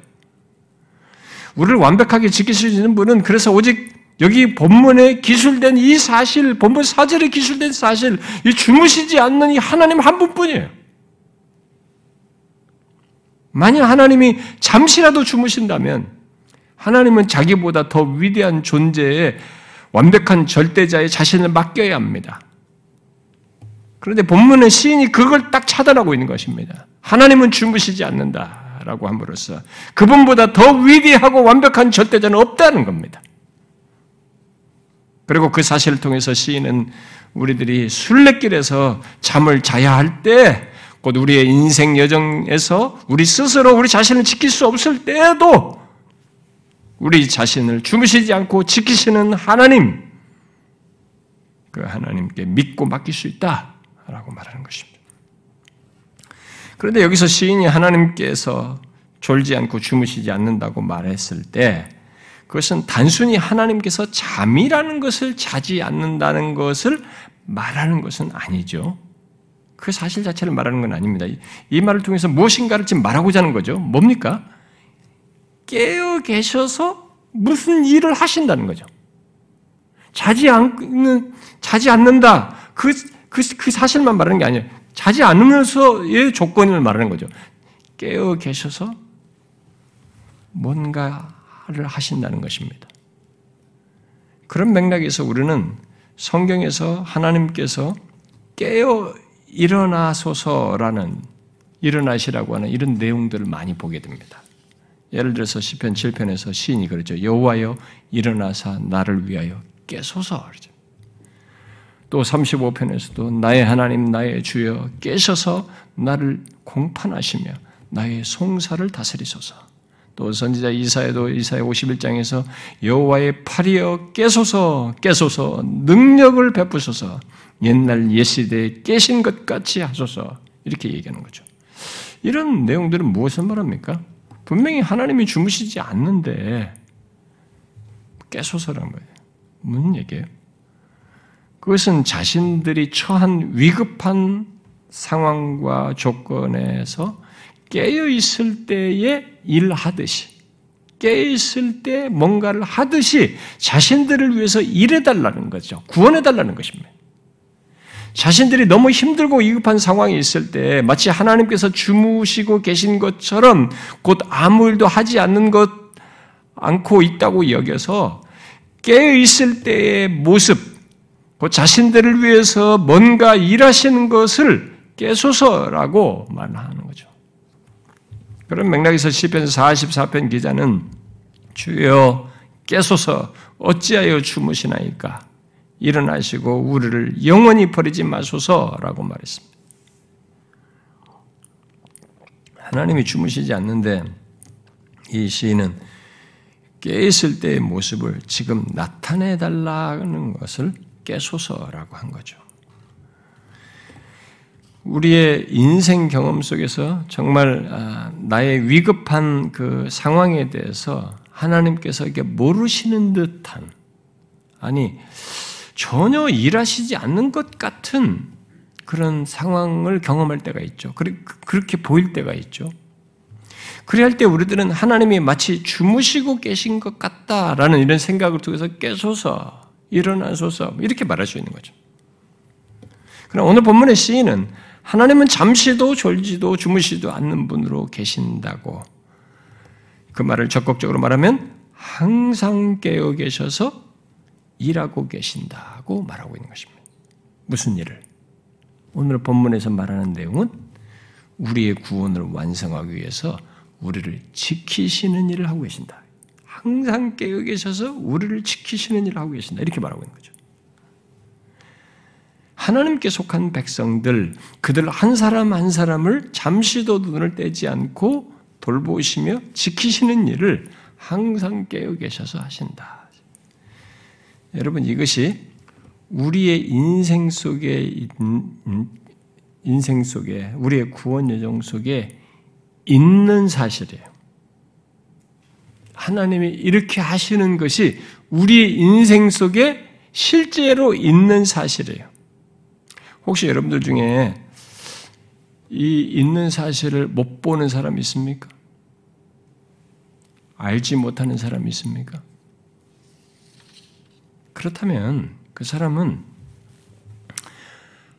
우리를 완벽하게 있는 분은 그래서 오직 여기 본문에 기술된 이 사실, 본문 사절에 기술된 사실, 이 주무시지 않는 이 하나님 한 분뿐이에요. 만약 하나님이 잠시라도 주무신다면 하나님은 자기보다 더 위대한 존재의 완벽한 절대자의 자신을 맡겨야 합니다. 그런데 본문은 시인이 그걸 딱 차단하고 있는 것입니다. 하나님은 주무시지 않는다라고 함으로써 그분보다 더 위대하고 완벽한 절대자는 없다는 겁니다. 그리고 그 사실을 통해서 시인은 우리들이 순례길에서 잠을 자야 할 때 곧 우리의 인생 여정에서 우리 스스로 우리 자신을 지킬 수 없을 때에도 우리 자신을 주무시지 않고 지키시는 하나님, 그 하나님께 믿고 맡길 수 있다라고 말하는 것입니다. 그런데 여기서 시인이 하나님께서 졸지 않고 주무시지 않는다고 말했을 때 그것은 단순히 하나님께서 잠이라는 것을 자지 않는다는 것을 말하는 것은 아니죠. 그 사실 자체를 말하는 건 아닙니다. 이 말을 통해서 무엇인가를 지금 말하고자 하는 거죠. 뭡니까? 깨어 계셔서 무슨 일을 하신다는 거죠. 자지 않는, 자지 않는다. 그, 그, 그 사실만 말하는 게 아니에요. 자지 않으면서의 조건을 말하는 거죠. 깨어 계셔서 뭔가를 하신다는 것입니다. 그런 맥락에서 우리는 성경에서 하나님께서 깨어 일어나소서라는 일어나시라고 하는 이런 내용들을 많이 보게 됩니다. 예를 들어서 시편 7편에서 시인이 그러죠. 여호와여 일어나사 나를 위하여 깨소서 그러죠. 또 35편에서도 나의 하나님 나의 주여 깨셔서 나를 공판하시며 나의 송사를 다스리소서. 또 선지자 이사에도 이사의 51장에서 여호와의 팔이여 깨소서 깨소서 능력을 베푸소서 옛날 옛시대에 깨신 것 같이 하소서 이렇게 얘기하는 거죠. 이런 내용들은 무엇을 말합니까? 분명히 하나님이 주무시지 않는데 깨소서란 거예요. 무슨 얘기예요? 그것은 자신들이 처한 위급한 상황과 조건에서 깨어 있을 때에 일하듯이 깨어 있을 때 뭔가를 하듯이 자신들을 위해서 일해달라는 거죠. 구원해달라는 것입니다. 자신들이 너무 힘들고 위급한 상황이 있을 때 마치 하나님께서 주무시고 계신 것처럼 곧 아무 일도 하지 않는 것 않고 있다고 여겨서 깨어 있을 때의 모습, 곧 자신들을 위해서 뭔가 일하시는 것을 깨소서라고 말하는 거죠. 그런 맥락에서 시편 44편 기자는 주여 깨소서 어찌하여 주무시나이까 일어나시고 우리를 영원히 버리지 마소서라고 말했습니다. 하나님이 주무시지 않는데 이 시인은 깨있을 때의 모습을 지금 나타내 달라는 것을 깨소서라고 한 거죠. 우리의 인생 경험 속에서 정말 아, 나의 위급한 그 상황에 대해서 하나님께서 이게 모르시는 듯한 아니 전혀 일하시지 않는 것 같은 그런 상황을 경험할 때가 있죠. 그렇게 보일 때가 있죠. 그래야 할 때 우리들은 하나님이 마치 주무시고 계신 것 같다라는 이런 생각을 통해서 깨소서, 일어나소서, 이렇게 말할 수 있는 거죠. 그럼 오늘 본문의 시인은 하나님은 잠시도 졸지도 주무시지도 않는 분으로 계신다고 그 말을 적극적으로 말하면 항상 깨어 계셔서 일하고 계신다고 말하고 있는 것입니다. 무슨 일을? 오늘 본문에서 말하는 내용은 우리의 구원을 완성하기 위해서 우리를 지키시는 일을 하고 계신다. 항상 깨어 계셔서 우리를 지키시는 일을 하고 계신다. 이렇게 말하고 있는 거죠. 하나님께 속한 백성들, 그들 한 사람 한 사람을 잠시도 눈을 떼지 않고 돌보시며 지키시는 일을 항상 깨어 계셔서 하신다. 여러분, 이것이 우리의 인생 속에, 인생 속에, 우리의 구원 여정 속에 있는 사실이에요. 하나님이 이렇게 하시는 것이 우리의 인생 속에 실제로 있는 사실이에요. 혹시 여러분들 중에 이 있는 사실을 못 보는 사람 있습니까? 알지 못하는 사람 있습니까? 그렇다면 그 사람은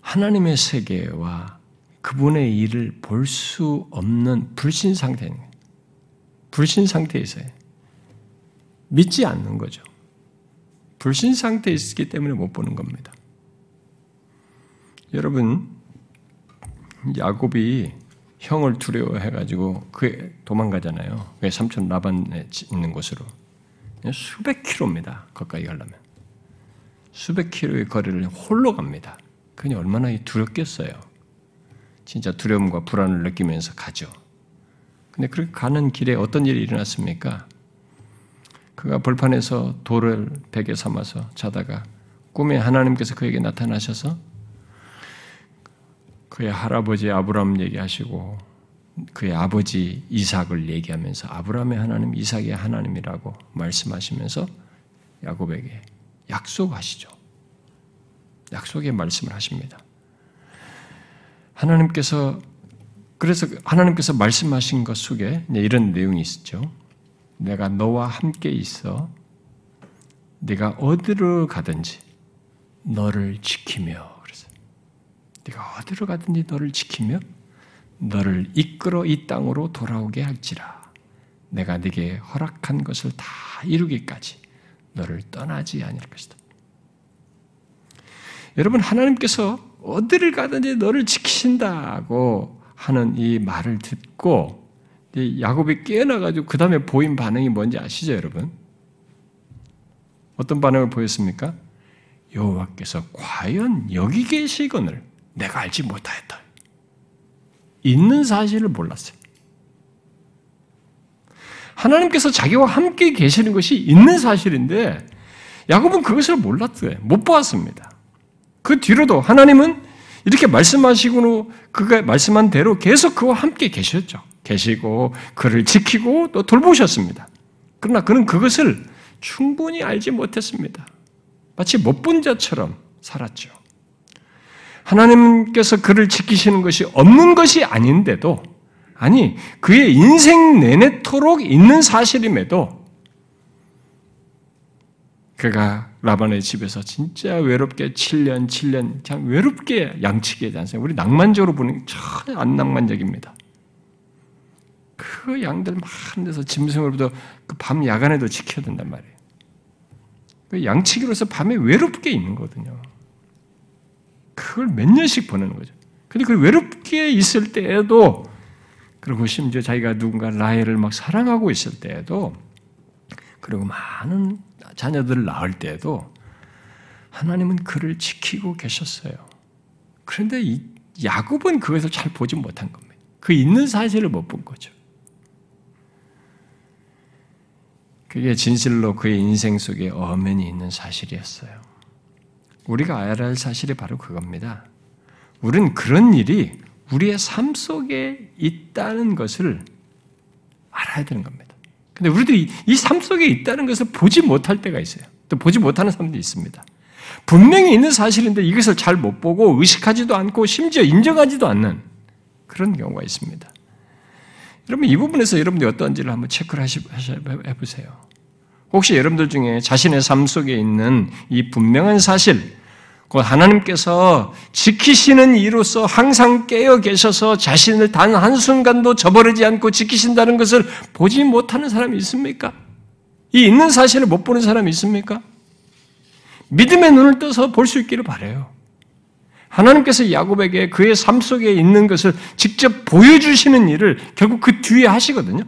하나님의 세계와 그분의 일을 볼 수 없는 불신 상태는 불신 상태에 있어요. 믿지 않는 거죠. 불신 상태에 있기 때문에 못 보는 겁니다. 여러분, 야곱이 형을 두려워해가지고 그 도망가잖아요. 그 삼촌 라반에 있는 곳으로. 수백 킬로입니다. 거기까지 가려면. 수백 킬로의 거리를 홀로 갑니다. 그니 얼마나 두렵겠어요. 진짜 두려움과 불안을 느끼면서 가죠. 근데 그렇게 가는 길에 어떤 일이 일어났습니까? 그가 벌판에서 돌을 베개 삼아서 자다가 꿈에 하나님께서 그에게 나타나셔서 그의 할아버지 아브라함 얘기하시고 그의 아버지 이삭을 얘기하면서 아브라함의 하나님, 이삭의 하나님이라고 말씀하시면서 야곱에게 약속하시죠. 약속의 말씀을 하십니다. 하나님께서 그래서 하나님께서 말씀하신 것 속에 이런 내용이 있죠. 내가 너와 함께 있어 네가 어디로 가든지 너를 지키며 그래서 네가 어디로 가든지 너를 지키며 너를 이끌어 이 땅으로 돌아오게 할지라 내가 네게 허락한 것을 다 이루기까지 너를 떠나지 않을 것이다. 여러분 하나님께서 어디를 가든지 너를 지키신다고 하는 이 말을 듣고 야곱이 깨어나가지고 그 다음에 보인 반응이 뭔지 아시죠, 여러분? 어떤 반응을 보였습니까? 여호와께서 과연 여기 계시거늘 내가 알지 못하였다. 있는 사실을 몰랐어요. 하나님께서 자기와 함께 계시는 것이 있는 사실인데 야곱은 그것을 몰랐어요. 못 보았습니다. 그 뒤로도 하나님은 이렇게 말씀하시고 그가 말씀한 대로 계속 그와 함께 계셨죠. 계시고 그를 지키고 또 돌보셨습니다. 그러나 그는 그것을 충분히 알지 못했습니다. 마치 못 본 자처럼 살았죠. 하나님께서 그를 지키시는 것이 없는 것이 아닌데도 아니 그의 인생 내내토록 있는 사실임에도 그가 라반의 집에서 진짜 외롭게 7년, 7년, 참 외롭게 되지 않습니까? 우리 낭만적으로 보는 전혀 안 낭만적입니다. 그 양들 많은 데서 짐승으로부터 그 밤 야간에도 지켜야 된단 말이에요. 그 양치기로서 밤에 외롭게 있는 거거든요. 그걸 몇 년씩 보내는 거죠. 근데 그 외롭게 있을 때에도 그리고 심지어 자기가 누군가 라헬을 막 사랑하고 있을 때에도 그리고 많은 자녀들을 낳을 때에도 하나님은 그를 지키고 계셨어요. 그런데 이 야곱은 그것을 잘 보지 못한 겁니다. 그 있는 사실을 못 본 거죠. 그게 진실로 그의 인생 속에 엄연히 있는 사실이었어요. 우리가 알아야 할 사실이 바로 그겁니다. 우리는 그런 일이 우리의 삶 속에 있다는 것을 알아야 되는 겁니다. 근데 우리들이 이 삶 속에 있다는 것을 보지 못할 때가 있어요. 또 보지 못하는 사람도 있습니다. 분명히 있는 사실인데 이것을 잘 못 보고 의식하지도 않고 심지어 인정하지도 않는 그런 경우가 있습니다. 여러분 이 부분에서 여러분들이 어떤지를 한번 체크를 해보세요. 혹시 여러분들 중에 자신의 삶 속에 있는 이 분명한 사실, 곧 하나님께서 지키시는 이로서 항상 깨어 계셔서 자신을 단 한순간도 저버리지 않고 지키신다는 것을 보지 못하는 사람이 있습니까? 이 있는 사실을 못 보는 사람이 있습니까? 믿음의 눈을 떠서 볼 수 있기를 바래요. 하나님께서 야곱에게 그의 삶 속에 있는 것을 직접 보여주시는 일을 결국 그 뒤에 하시거든요.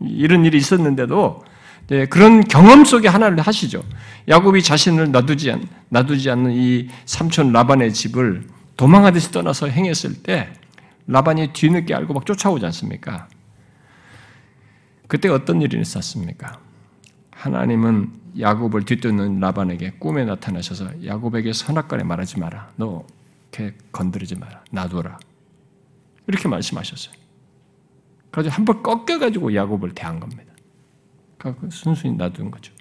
이런 일이 있었는데도 네, 그런 경험 속에 하나를 하시죠. 야곱이 자신을 놔두지, 않, 놔두지 않는 이 삼촌 라반의 집을 도망하듯이 떠나서 행했을 때 라반이 뒤늦게 알고 막 쫓아오지 않습니까? 그때 어떤 일이 있었습니까? 하나님은 야곱을 뒤쫓는 라반에게 꿈에 나타나셔서 야곱에게 선악간에 말하지 마라. 너 이렇게 건드리지 마라. 놔둬라. 이렇게 말씀하셨어요. 그래서 한 번 꺾여가지고 야곱을 대한 겁니다. 그 순순히 놔둔 거죠.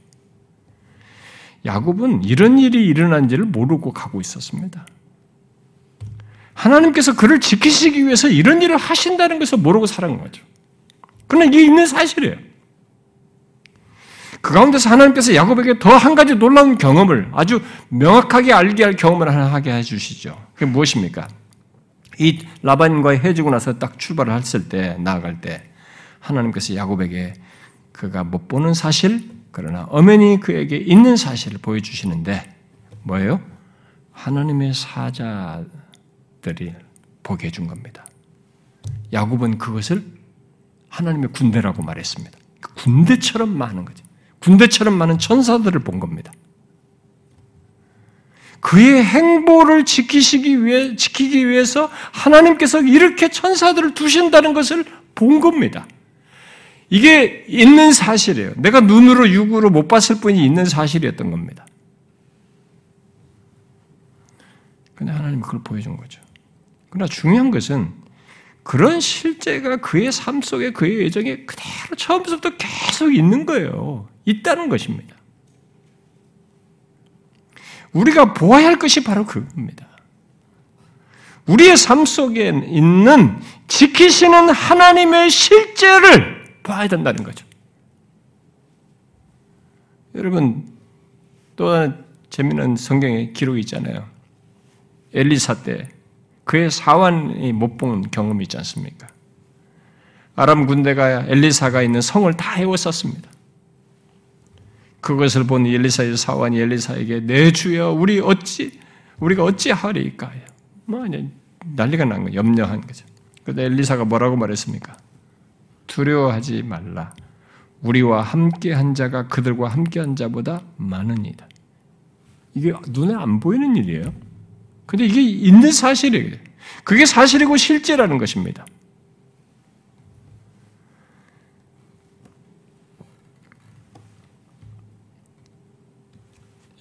야곱은 이런 일이 일어난지를 모르고 가고 있었습니다. 하나님께서 그를 지키시기 위해서 이런 일을 하신다는 것을 모르고 살은 거죠. 그러나 이게 있는 사실이에요. 그 가운데서 하나님께서 야곱에게 더 한 가지 놀라운 경험을 아주 명확하게 알게 할 경험을 하나 하게 해주시죠. 그게 무엇입니까? 이 라반과 헤어지고 나서 딱 출발을 했을 때, 나아갈 때, 하나님께서 야곱에게 그가 못 보는 사실, 그러나 엄연히 그에게 있는 사실을 보여주시는데, 뭐예요? 하나님의 사자들이 보게 해준 겁니다. 야곱은 그것을 하나님의 군대라고 말했습니다. 그 군대처럼 많은 거죠. 군대처럼 많은 천사들을 본 겁니다. 그의 행보를 지키시기 위해, 지키기 위해서 하나님께서 이렇게 천사들을 두신다는 것을 본 겁니다. 이게 있는 사실이에요. 내가 눈으로 육으로 못 봤을 뿐이 있는 사실이었던 겁니다. 근데 하나님 그걸 보여준 거죠. 그러나 중요한 것은 그런 실제가 그의 삶 속에 그의 예정에 그대로 처음부터 계속 있는 거예요. 있다는 것입니다. 우리가 보아야 할 것이 바로 그겁니다. 우리의 삶 속에 있는 지키시는 하나님의 실제를 봐야 된다는 거죠. 여러분, 또 하나 재미난 성경에 기록이 있잖아요. 엘리사 때 그의 사환이 못 본 경험이 있지 않습니까? 아람 군대가 엘리사가 있는 성을 다 에워쌌습니다. 그것을 본 엘리사의 사환이 엘리사에게 내 주여 우리 어찌 우리가 어찌 하리까? 뭐 난리가 난 거, 염려한 거죠. 그런데 엘리사가 뭐라고 말했습니까? 두려워하지 말라. 우리와 함께 한 자가 그들과 함께 한 자보다 많으니다. 이게 눈에 안 보이는 일이에요. 근데 이게 있는 사실이에요. 그게 사실이고 실제라는 것입니다.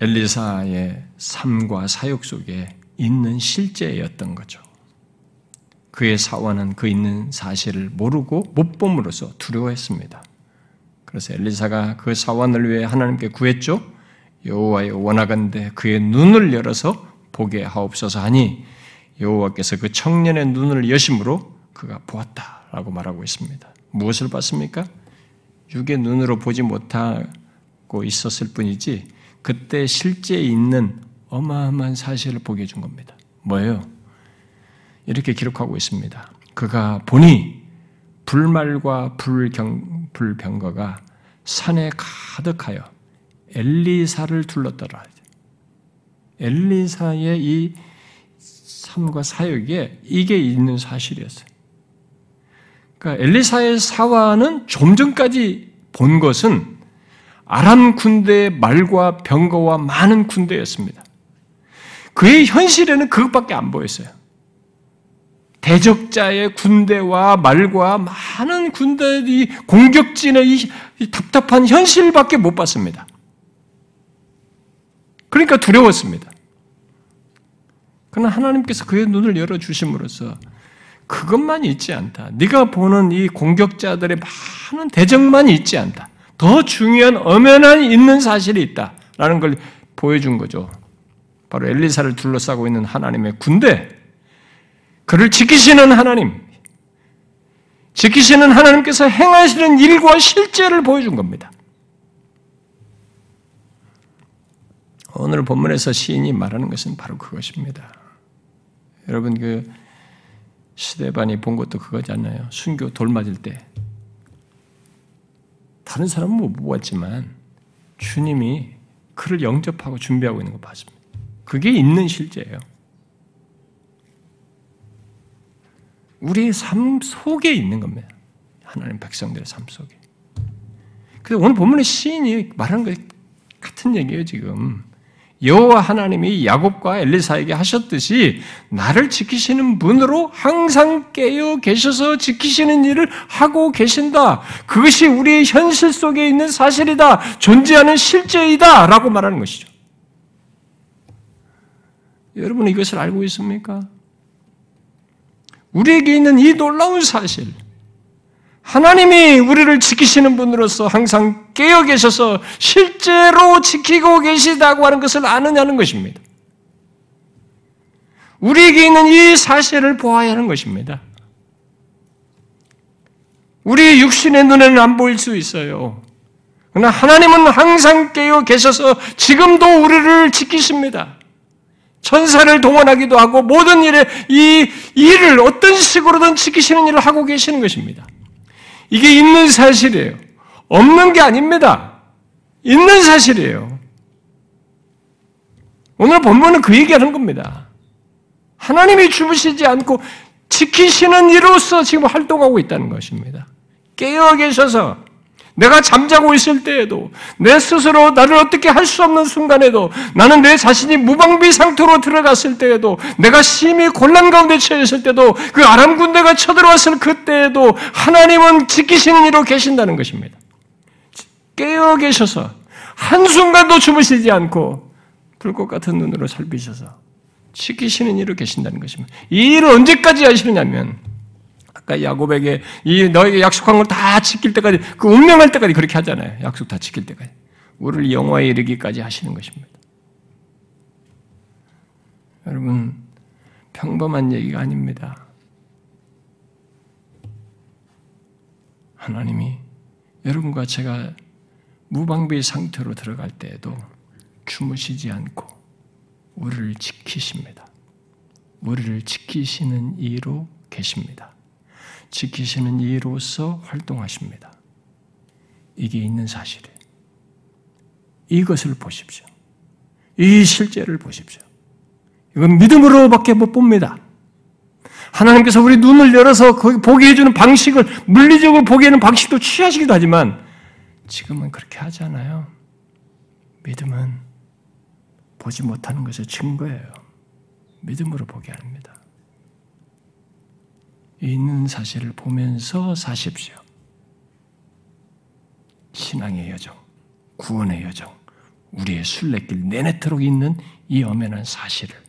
엘리사의 삶과 사역 속에 있는 실제였던 거죠. 그의 사원은 그 있는 사실을 모르고 못 봄으로써 두려워했습니다. 그래서 엘리사가 그 사원을 위해 하나님께 구했죠. 여호와의 원하건대 그의 눈을 열어서 보게 하옵소서 하니 여호와께서 그 청년의 눈을 여심으로 그가 보았다라고 말하고 있습니다. 무엇을 봤습니까? 육의 눈으로 보지 못하고 있었을 뿐이지 그때 실제 있는 어마어마한 사실을 보게 해준 겁니다. 뭐예요? 이렇게 기록하고 있습니다. 그가 보니 불말과 불경, 불병거가 산에 가득하여 엘리사를 둘렀더라. 엘리사의 이 삶과 사역에 이게 있는 사실이었어요. 그러니까 엘리사의 사화는 좀 전까지 본 것은 아람 군대의 말과 병거와 많은 군대였습니다. 그의 현실에는 그것밖에 안 보였어요. 대적자의 군대와 말과 많은 군대들이 공격진의 이 답답한 현실밖에 못 봤습니다. 그러니까 두려웠습니다. 그러나 하나님께서 그의 눈을 열어 주심으로써 그것만 있지 않다. 네가 보는 이 공격자들의 많은 대적만 있지 않다. 더 중요한 엄연한 있는 사실이 있다라는 걸 보여준 거죠. 바로 엘리사를 둘러싸고 있는 하나님의 군대, 그를 지키시는 하나님, 지키시는 하나님께서 행하시는 일과 실제를 보여준 겁니다. 오늘 본문에서 시인이 말하는 것은 바로 그것입니다. 여러분 그 시대반이 본 것도 그거잖아요. 순교 돌 맞을 때 다른 사람은 못 보았지만 주님이 그를 영접하고 준비하고 있는 거 봤습니다. 그게 있는 실제예요. 우리의 삶 속에 있는 겁니다. 하나님 백성들의 삶 속에. 그래서 오늘 본문의 시인이 말하는 것 같은 얘기예요, 지금. 여호와 하나님이 야곱과 엘리사에게 하셨듯이 나를 지키시는 분으로 항상 깨어 계셔서 지키시는 일을 하고 계신다. 그것이 우리의 현실 속에 있는 사실이다. 존재하는 실제이다라고 말하는 것이죠. 여러분 이것을 알고 있습니까? 우리에게 있는 이 놀라운 사실, 하나님이 우리를 지키시는 분으로서 항상 깨어 계셔서 실제로 지키고 계시다고 하는 것을 아느냐는 것입니다. 우리에게 있는 이 사실을 보아야 하는 것입니다. 우리 육신의 눈에는 안 보일 수 있어요. 그러나 하나님은 항상 깨어 계셔서 지금도 우리를 지키십니다. 천사를 동원하기도 하고 모든 일에 이 일을 어떤 식으로든 지키시는 일을 하고 계시는 것입니다. 이게 있는 사실이에요. 없는 게 아닙니다. 있는 사실이에요. 오늘 본문은 그 얘기하는 겁니다. 하나님이 주무시지 않고 지키시는 이로서 지금 활동하고 있다는 것입니다. 깨어 계셔서 내가 잠자고 있을 때에도 내 스스로 나를 어떻게 할 수 없는 순간에도 나는 내 자신이 무방비 상태로 들어갔을 때에도 내가 심히 곤란 가운데 처해 있을 때도 그 아람 군대가 쳐들어왔을 그때에도 하나님은 지키시는 이로 계신다는 것입니다. 깨어 계셔서 한순간도 주무시지 않고 불꽃 같은 눈으로 살피셔서 지키시는 이로 계신다는 것입니다. 이 일을 언제까지 하시느냐면 아까 야곱에게 이 너에게 약속한 걸 다 지킬 때까지 그 운명할 때까지 그렇게 하잖아요. 약속 다 지킬 때까지. 우리를 영화에 이르기까지 하시는 것입니다. 여러분 평범한 얘기가 아닙니다. 하나님이 여러분과 제가 무방비 상태로 들어갈 때에도 주무시지 않고 우리를 지키십니다. 우리를 지키시는 이로 계십니다. 지키시는 이로서 활동하십니다. 이게 있는 사실이에요. 이것을 보십시오. 이 실제를 보십시오. 이건 믿음으로밖에 못 봅니다. 하나님께서 우리 눈을 열어서 거기 보게 해주는 방식을 물리적으로 보게 하는 방식도 취하시기도 하지만 지금은 그렇게 하지 않아요. 믿음은 보지 못하는 것의 증거예요. 믿음으로 보게 합니다. 있는 사실을 보면서 사십시오. 신앙의 여정, 구원의 여정, 우리의 순례길 내내토록 있는 이 엄연한 사실을.